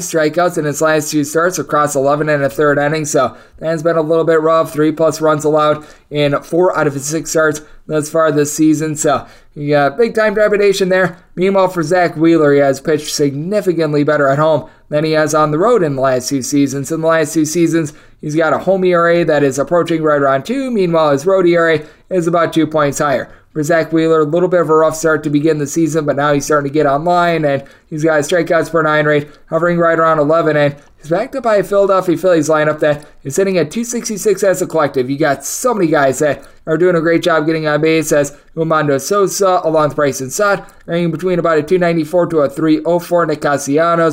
strikeouts in his last two starts across 11 and a third innings. So that has been a little bit rough. Three plus runs allowed in four out of his six starts thus far this season. So you uh, got big time trepidation there. Meanwhile, for Zack Wheeler, he has pitched significantly better at home than he has on the road in the last two seasons. In the last two seasons, he's got a home ERA that is approaching right around two. Meanwhile, his road ERA is about two points higher for Zack Wheeler. A little bit of a rough start to begin the season, but now he's starting to get online and he's got a strikeouts per nine rate hovering right around 11. And he's backed up by a Philadelphia Phillies lineup that is sitting at 266 as a collective. You got so many guys that are doing a great job getting on base as Umando Sosa along with Bryson Stott, ranking between about a 294 to a 304. Nick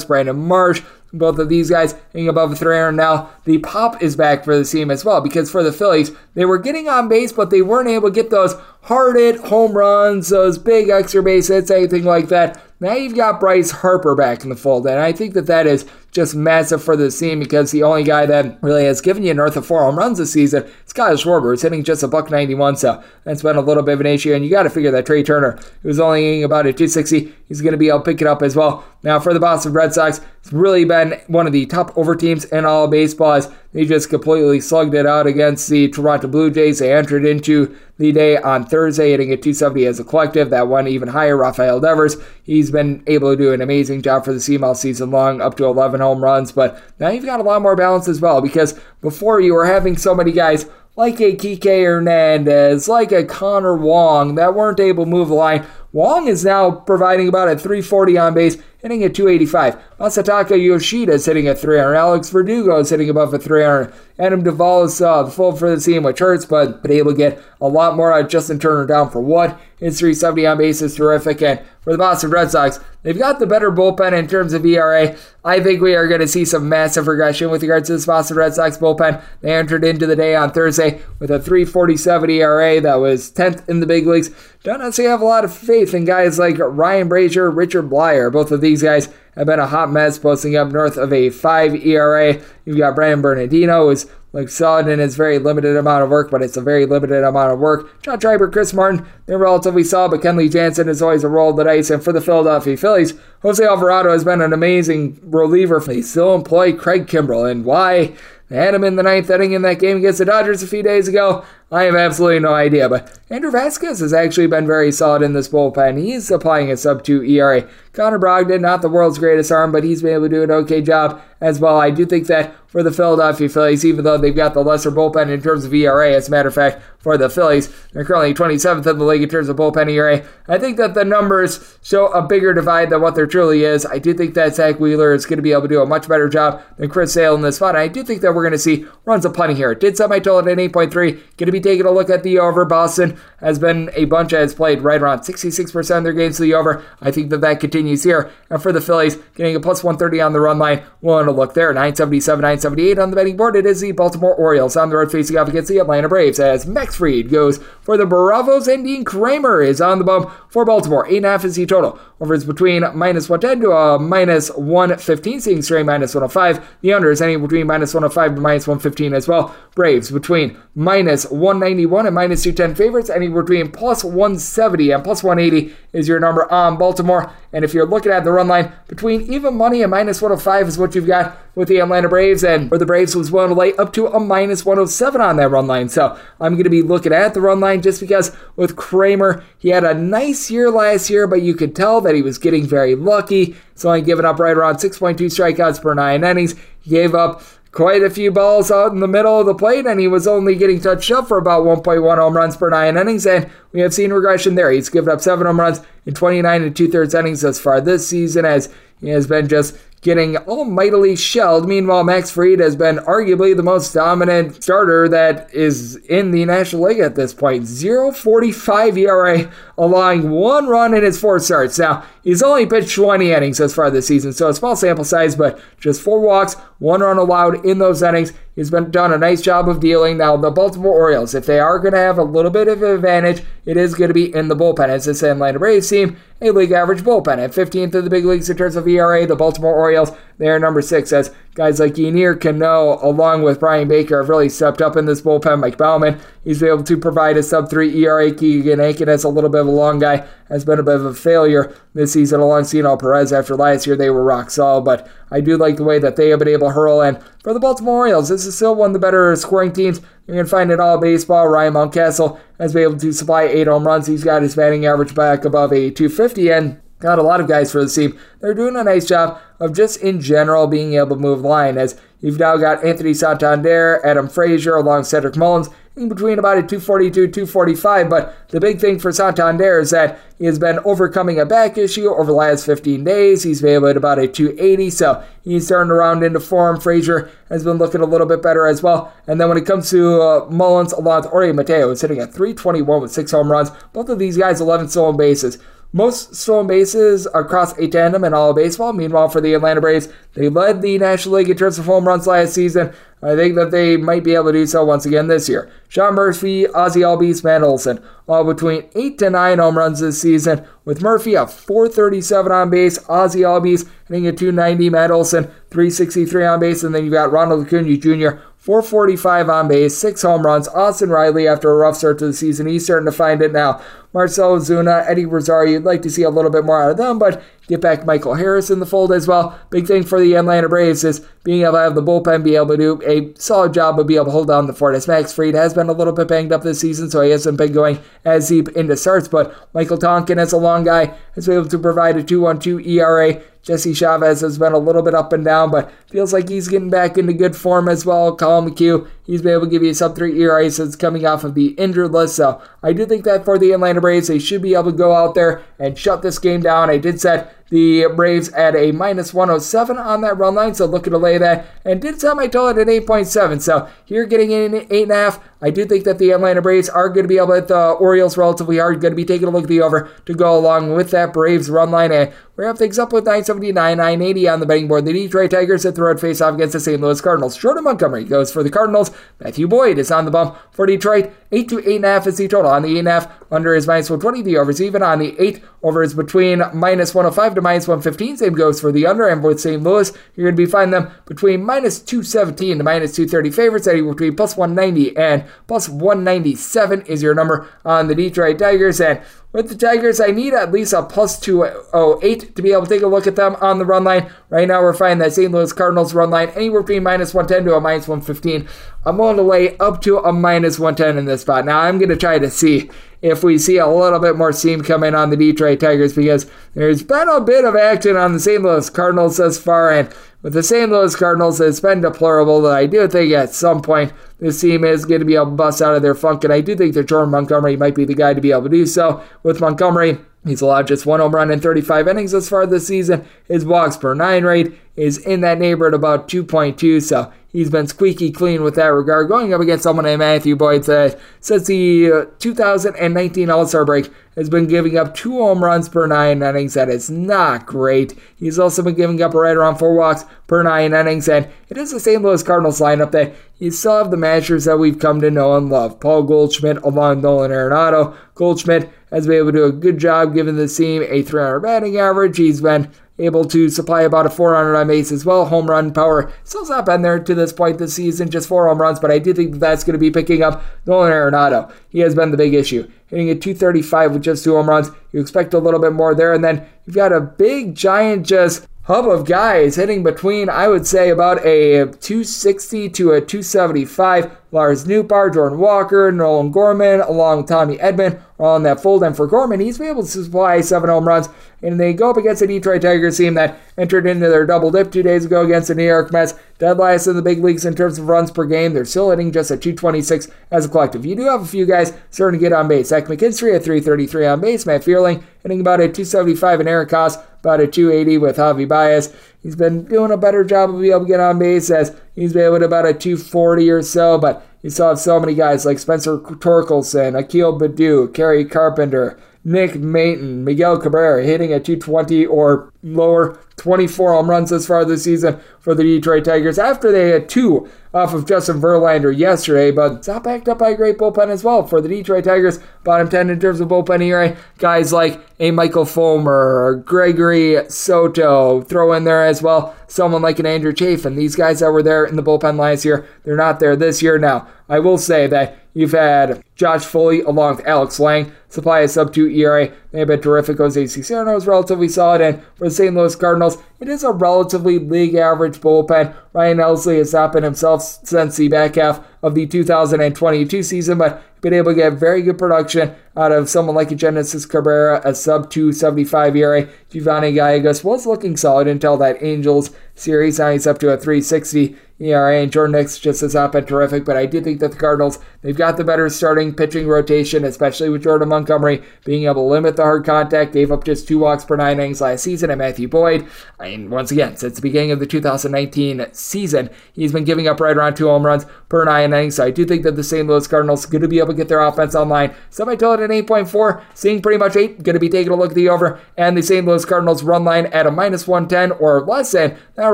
Brandon Marsh, both of these guys hitting above 300 now. The pop is back for the team as well because for the Phillies, they were getting on base, but they weren't able to get those hard hit home runs, those big extra base hits, anything like that. Now you've got Bryce Harper back in the fold, and I think that that is just massive for the team because the only guy that really has given you north of four home runs this season is Kyle Schwarber, who's hitting just a buck 91, so that's been a little bit of an issue. And you got to figure that Trey Turner, who's only hitting about a 260, he's going to be able to pick it up as well. Now for the Boston Red Sox, it's really been one of the top over teams in all of baseball. As they just completely slugged it out against the Toronto Blue Jays. They entered into the day on Thursday, hitting a 270 as a collective. That one even higher, Rafael Devers. He's been able to do an amazing job for the team all season long, up to 11 home runs. But now you've got a lot more balance as well because before you were having so many guys like a Kike Hernandez, like a Connor Wong that weren't able to move the line. Wong is now providing about a 340 on base hitting at 285. Masataka Yoshida is hitting at 300. Alex Verdugo is hitting above a 300. Adam Duvall is uh, full for the team, which hurts, but been able to get a lot more out of Justin Turner down for what? His 370 on base is terrific. And for the Boston Red Sox, they've got the better bullpen in terms of ERA. I think we are going to see some massive regression with regards to this Boston Red Sox bullpen. They entered into the day on Thursday with a 347 ERA that was 10th in the big leagues. Don't necessarily have a lot of faith in guys like Ryan Brasier, Richard Bleier. Both of these guys have been a hot mess, posting up north of a 5 ERA. You've got Brennan Bernardino, who's like solid in his very limited amount of work, but it's a very limited amount of work. John Schreiber, Chris Martin, they're relatively solid, but Kenley Jansen is always a roll of the dice. And for the Philadelphia Phillies, Jose Alvarado has been an amazing reliever. They still employ Craig Kimbrel, and why? They had him in the ninth inning in that game against the Dodgers a few days ago. I have absolutely no idea. But Andrew Vasquez has actually been very solid in this bullpen. He's applying a sub 2 ERA. Connor Brogdon, not the world's greatest arm, but he's been able to do an okay job as well. I do think that for the Philadelphia Phillies, even though they've got the lesser bullpen in terms of ERA, as a matter of fact, for the Phillies, they're currently 27th in the league in terms of bullpen ERA. I think that the numbers show a bigger divide than what there truly is. I do think that Zack Wheeler is going to be able to do a much better job than Chris Sale in this spot. I do think that we're going to see runs of plenty here. Did set my total at 8.3. Going to be taking a look at the over. Boston has been a bunch that has played right around 66% of their games to the over. I think that that continues here. And for the Phillies, getting a plus 130 on the run line, willing to look there. 977, 978 on the betting board. It is the Baltimore Orioles on the road facing off against the Atlanta Braves as Max Fried goes for the Bravos and Dean Kremer is on the bump for Baltimore. 8.5 is the total. Over is between minus 110 to a minus 115, seeing straight minus 105. The under is anything between minus 105 to minus 115 as well. Braves between minus 191 and minus 210 favorites, anywhere between plus 170 and plus 180 is your number on Baltimore. And if you're looking at the run line, between even money and minus 105 is what you've got with the Atlanta Braves, and where the Braves was willing to lay up to a minus 107 on that run line. So I'm going to be looking at the run line just because with Kremer, he had a nice year last year, but you could tell that he was getting very lucky. He's only giving up right around 6.2 strikeouts per nine innings. He gave up quite a few balls out in the middle of the plate, and he was only getting touched up for about 1.1 home runs per nine innings, and we have seen regression there. He's given up seven home runs in 29 and two thirds innings thus far this season, as he has been just getting almightily shelled. Meanwhile, Max Fried has been arguably the most dominant starter that is in the National League at this point. 0.45 ERA, allowing one run in his four starts. Now, he's only pitched 20 innings as far this season, so a small sample size, but just four walks, one run allowed in those innings. He's been done a nice job of dealing. Now, the Baltimore Orioles, if they are going to have a little bit of an advantage, it is going to be in the bullpen. As this Atlanta Braves team, a league average bullpen at 15th in the big leagues in terms of ERA. The Baltimore Orioles, they are number six as guys like Yennier Cano, along with Bryan Baker, have really stepped up in this bullpen. Mike Baumann, he's been able to provide a sub three ERA. Keegan Akin is a little bit of a long guy, has been a bit of a failure this season along Cionel Perez after last year they were rock solid, but I do like the way that they have been able to hurl. And for the Baltimore Orioles, this is still one of the better scoring teams going to find it all baseball. Ryan Mountcastle has been able to supply eight home runs. He's got his batting average back above a 250 and got a lot of guys for the team. They're doing a nice job of just in general being able to move the line as you've now got Anthony Santander, Adam Frazier, along Cedric Mullins in between about a 242, 245. But the big thing for Santander is that he has been overcoming a back issue over the last 15 days. He's able at about a 280, so he's turned around into form. Frazier has been looking a little bit better as well. And then when it comes to uh, Mullins, along with Jorge Mateo, is hitting at 321 with six home runs. Both of these guys 11 stolen bases. Most stolen bases across a tandem in all of baseball. Meanwhile, for the Atlanta Braves, they led the National League in terms of home runs last season. I think that they might be able to do so once again this year. Sean Murphy, Ozzie Albies, Matt Olson, all between 8 to 9 home runs this season, with Murphy a 437 on base, Ozzie Albies hitting a 290, Matt Olson 363 on base, and then you've got Ronald Acuna Jr. 445 on base, six home runs. Austin Riley, after a rough start to the season, he's starting to find it now. Marcell Ozuna, Eddie Rosario, you'd like to see a little bit more out of them, but get back Michael Harris in the fold as well. Big thing for the Atlanta Braves is being able to have the bullpen be able to do a solid job of being able to hold down the fort. As Max Fried has been a little bit banged up this season, so he hasn't been going as deep into starts, but Michael Tonkin, as a long guy, has been able to provide a 2-1-2 ERA. Jesse Chavez has been a little bit up and down, but feels like he's getting back into good form as well. Collin McHugh, he's been able to give you a sub 3 ERA since coming off of the injured list. So I do think that for the Atlanta Braves, they should be able to go out there and shut this game down. I did set the Braves at a minus 107 on that run line, so looking to lay that. And did set my total at 8.7. So here getting in 8.5. I do think that the Atlanta Braves are going to be able to the Orioles relatively hard. Going to be taking a look at the over to go along with that Braves run line. And we have things up with 979, 980 on the betting board. The Detroit Tigers hit the road face off against the St. Louis Cardinals. Jordan Montgomery goes for the Cardinals. Matthew Boyd is on the bump for Detroit. 8 to 8.5 is the total. On the 8.5, under is minus 120. The over is even. On the 8, over is between minus 105 to minus 115. Same goes for the under. And with St. Louis, you're going to be finding them between minus 217 to minus 230 favorites, setting between plus 190 and plus 197 is your number on the Detroit Tigers. And with the Tigers, I need at least a plus 208 to be able to take a look at them on the run line. Right now, we're finding that St. Louis Cardinals run line anywhere between minus 110 to a minus 115. I'm willing to lay up to a minus 110 in this spot. Now, I'm going to try to see if we see a little bit more steam coming on the Detroit Tigers because there's been a bit of action on the St. Louis Cardinals thus far, and with the St. Louis Cardinals, it's been deplorable that I do think at some point this team is going to be able to bust out of their funk, and I do think that Jordan Montgomery might be the guy to be able to do so. With Montgomery, He's allowed just one home run in 35 innings thus far this season. His walks per nine rate is in that neighborhood about 2.2, so he's been squeaky clean with that regard. Going up against someone named Matthew Boyd that since the uh, 2019 All Star break has been giving up two home runs per nine innings. That is not great. He's also been giving up right around four walks per nine innings, and it is the St. Louis Cardinals lineup that you still have the matchers that we've come to know and love. Paul Goldschmidt along Nolan Arenado. Goldschmidt has been able to do a good job giving the team a 300 batting average. He's been able to supply about a 400 on base as well. Home run power still's not been there to this point this season, just four home runs, but I do think that that's going to be picking up Nolan Arenado. He has been the big issue. Hitting at 235 with just two home runs. You expect a little bit more there, and then you've got a big, giant, just hub of guys hitting between, I would say, about a 260 to a 275. Lars Nootbaar, Jordan Walker, Nolan Gorman, along with Tommy Edman are on that fold. And for Gorman, he's been able to supply seven home runs. And they go up against the Detroit Tigers team that entered into their double dip two days ago against the New York Mets. Dead last in the big leagues in terms of runs per game. They're still hitting just at 226 as a collective. You do have a few guys starting to get on base. Zach McKinstry at 333 on base. Matt Vierling hitting about a 275 and Eric Haase about a 280 with Javi Baez. He's been doing a better job of being able to get on base as he's been able to about a 240 or so, but you still have so many guys like Spencer Torkelson, Akil Baddoo, Kerry Carpenter, Nick Maton, Miguel Cabrera hitting at 220 or lower. 24 home runs this far this season for the Detroit Tigers after they had two off of Justin Verlander yesterday, but it's not backed up by a great bullpen as well for the Detroit Tigers. Bottom 10 in terms of bullpen ERA. Guys like a Michael Fulmer, Gregory Soto, throw in there as well someone like an Andrew Chafin. These guys that were there in the bullpen last year, they're not there this year now. I will say that you've had Josh Foley along with Alex Lange supply a sub 2 ERA. They've been terrific. Jose Cisnero is relatively solid, and for the St. Louis Cardinals, it is a relatively league average bullpen. Ryan Helsley has not been himself since the back half of the 2022 season, but been able to get very good production out of someone like a Genesis Cabrera, a sub 275 ERA. Giovanny Gallegos was looking solid until that Angels series. Now he's up to a 360 ERA, and Jordan Hicks just has not been terrific. But I do think that the Cardinals, they've got the better starting pitching rotation, especially with Jordan Montgomery being able to limit the hard contact. Gave up just two walks per nine innings last season, and Matthew Boyd, and once again, since the beginning of the 2019 season, he's been giving up right around two home runs per nine innings. So I do think that the St. Louis Cardinals are going to be able to get their offense online. It at 8.4, seeing pretty much 8, going to be taking a look at the over, and the St. Louis Cardinals run line at a minus 110 or less than. That'll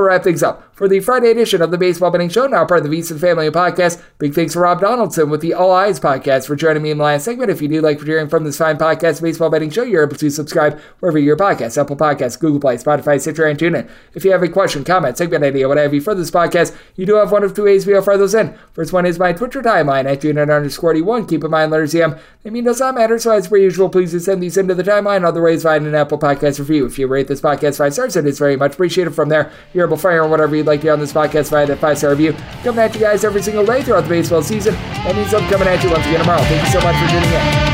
wrap things up for the Friday edition of the Baseball Betting Show, now part of the VSiN Family Podcast. Big thanks to Rob Donaldson with the All Eyes Podcast for joining me in the last segment. If you do like hearing from this fine podcast, Baseball Betting Show, you're able to subscribe wherever your podcast, Apple Podcasts, Google Play, Spotify, Stitcher, and TuneIn. If you have a question, comment, segment idea, what have you for this podcast, you do have one of two ways we offer those in. First one is my Twitter timeline at Junior underscore D1. Keep in mind, letters EM. I mean, does not matter, so as per usual, please do send these into the timeline. Other ways, find an Apple Podcast review. If you rate this podcast five stars, it is very much appreciated. From there, you're able to fire on whatever you'd like to on this podcast via that five star review. Coming at you guys every single day throughout the baseball season. That means I'm coming at you once again tomorrow. Thank you so much for tuning in.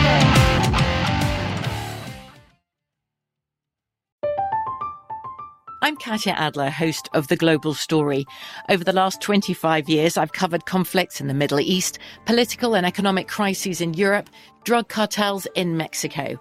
I'm Katya Adler, host of The Global Story. Over the last 25 years, I've covered conflicts in the Middle East, political and economic crises in Europe, drug cartels in Mexico.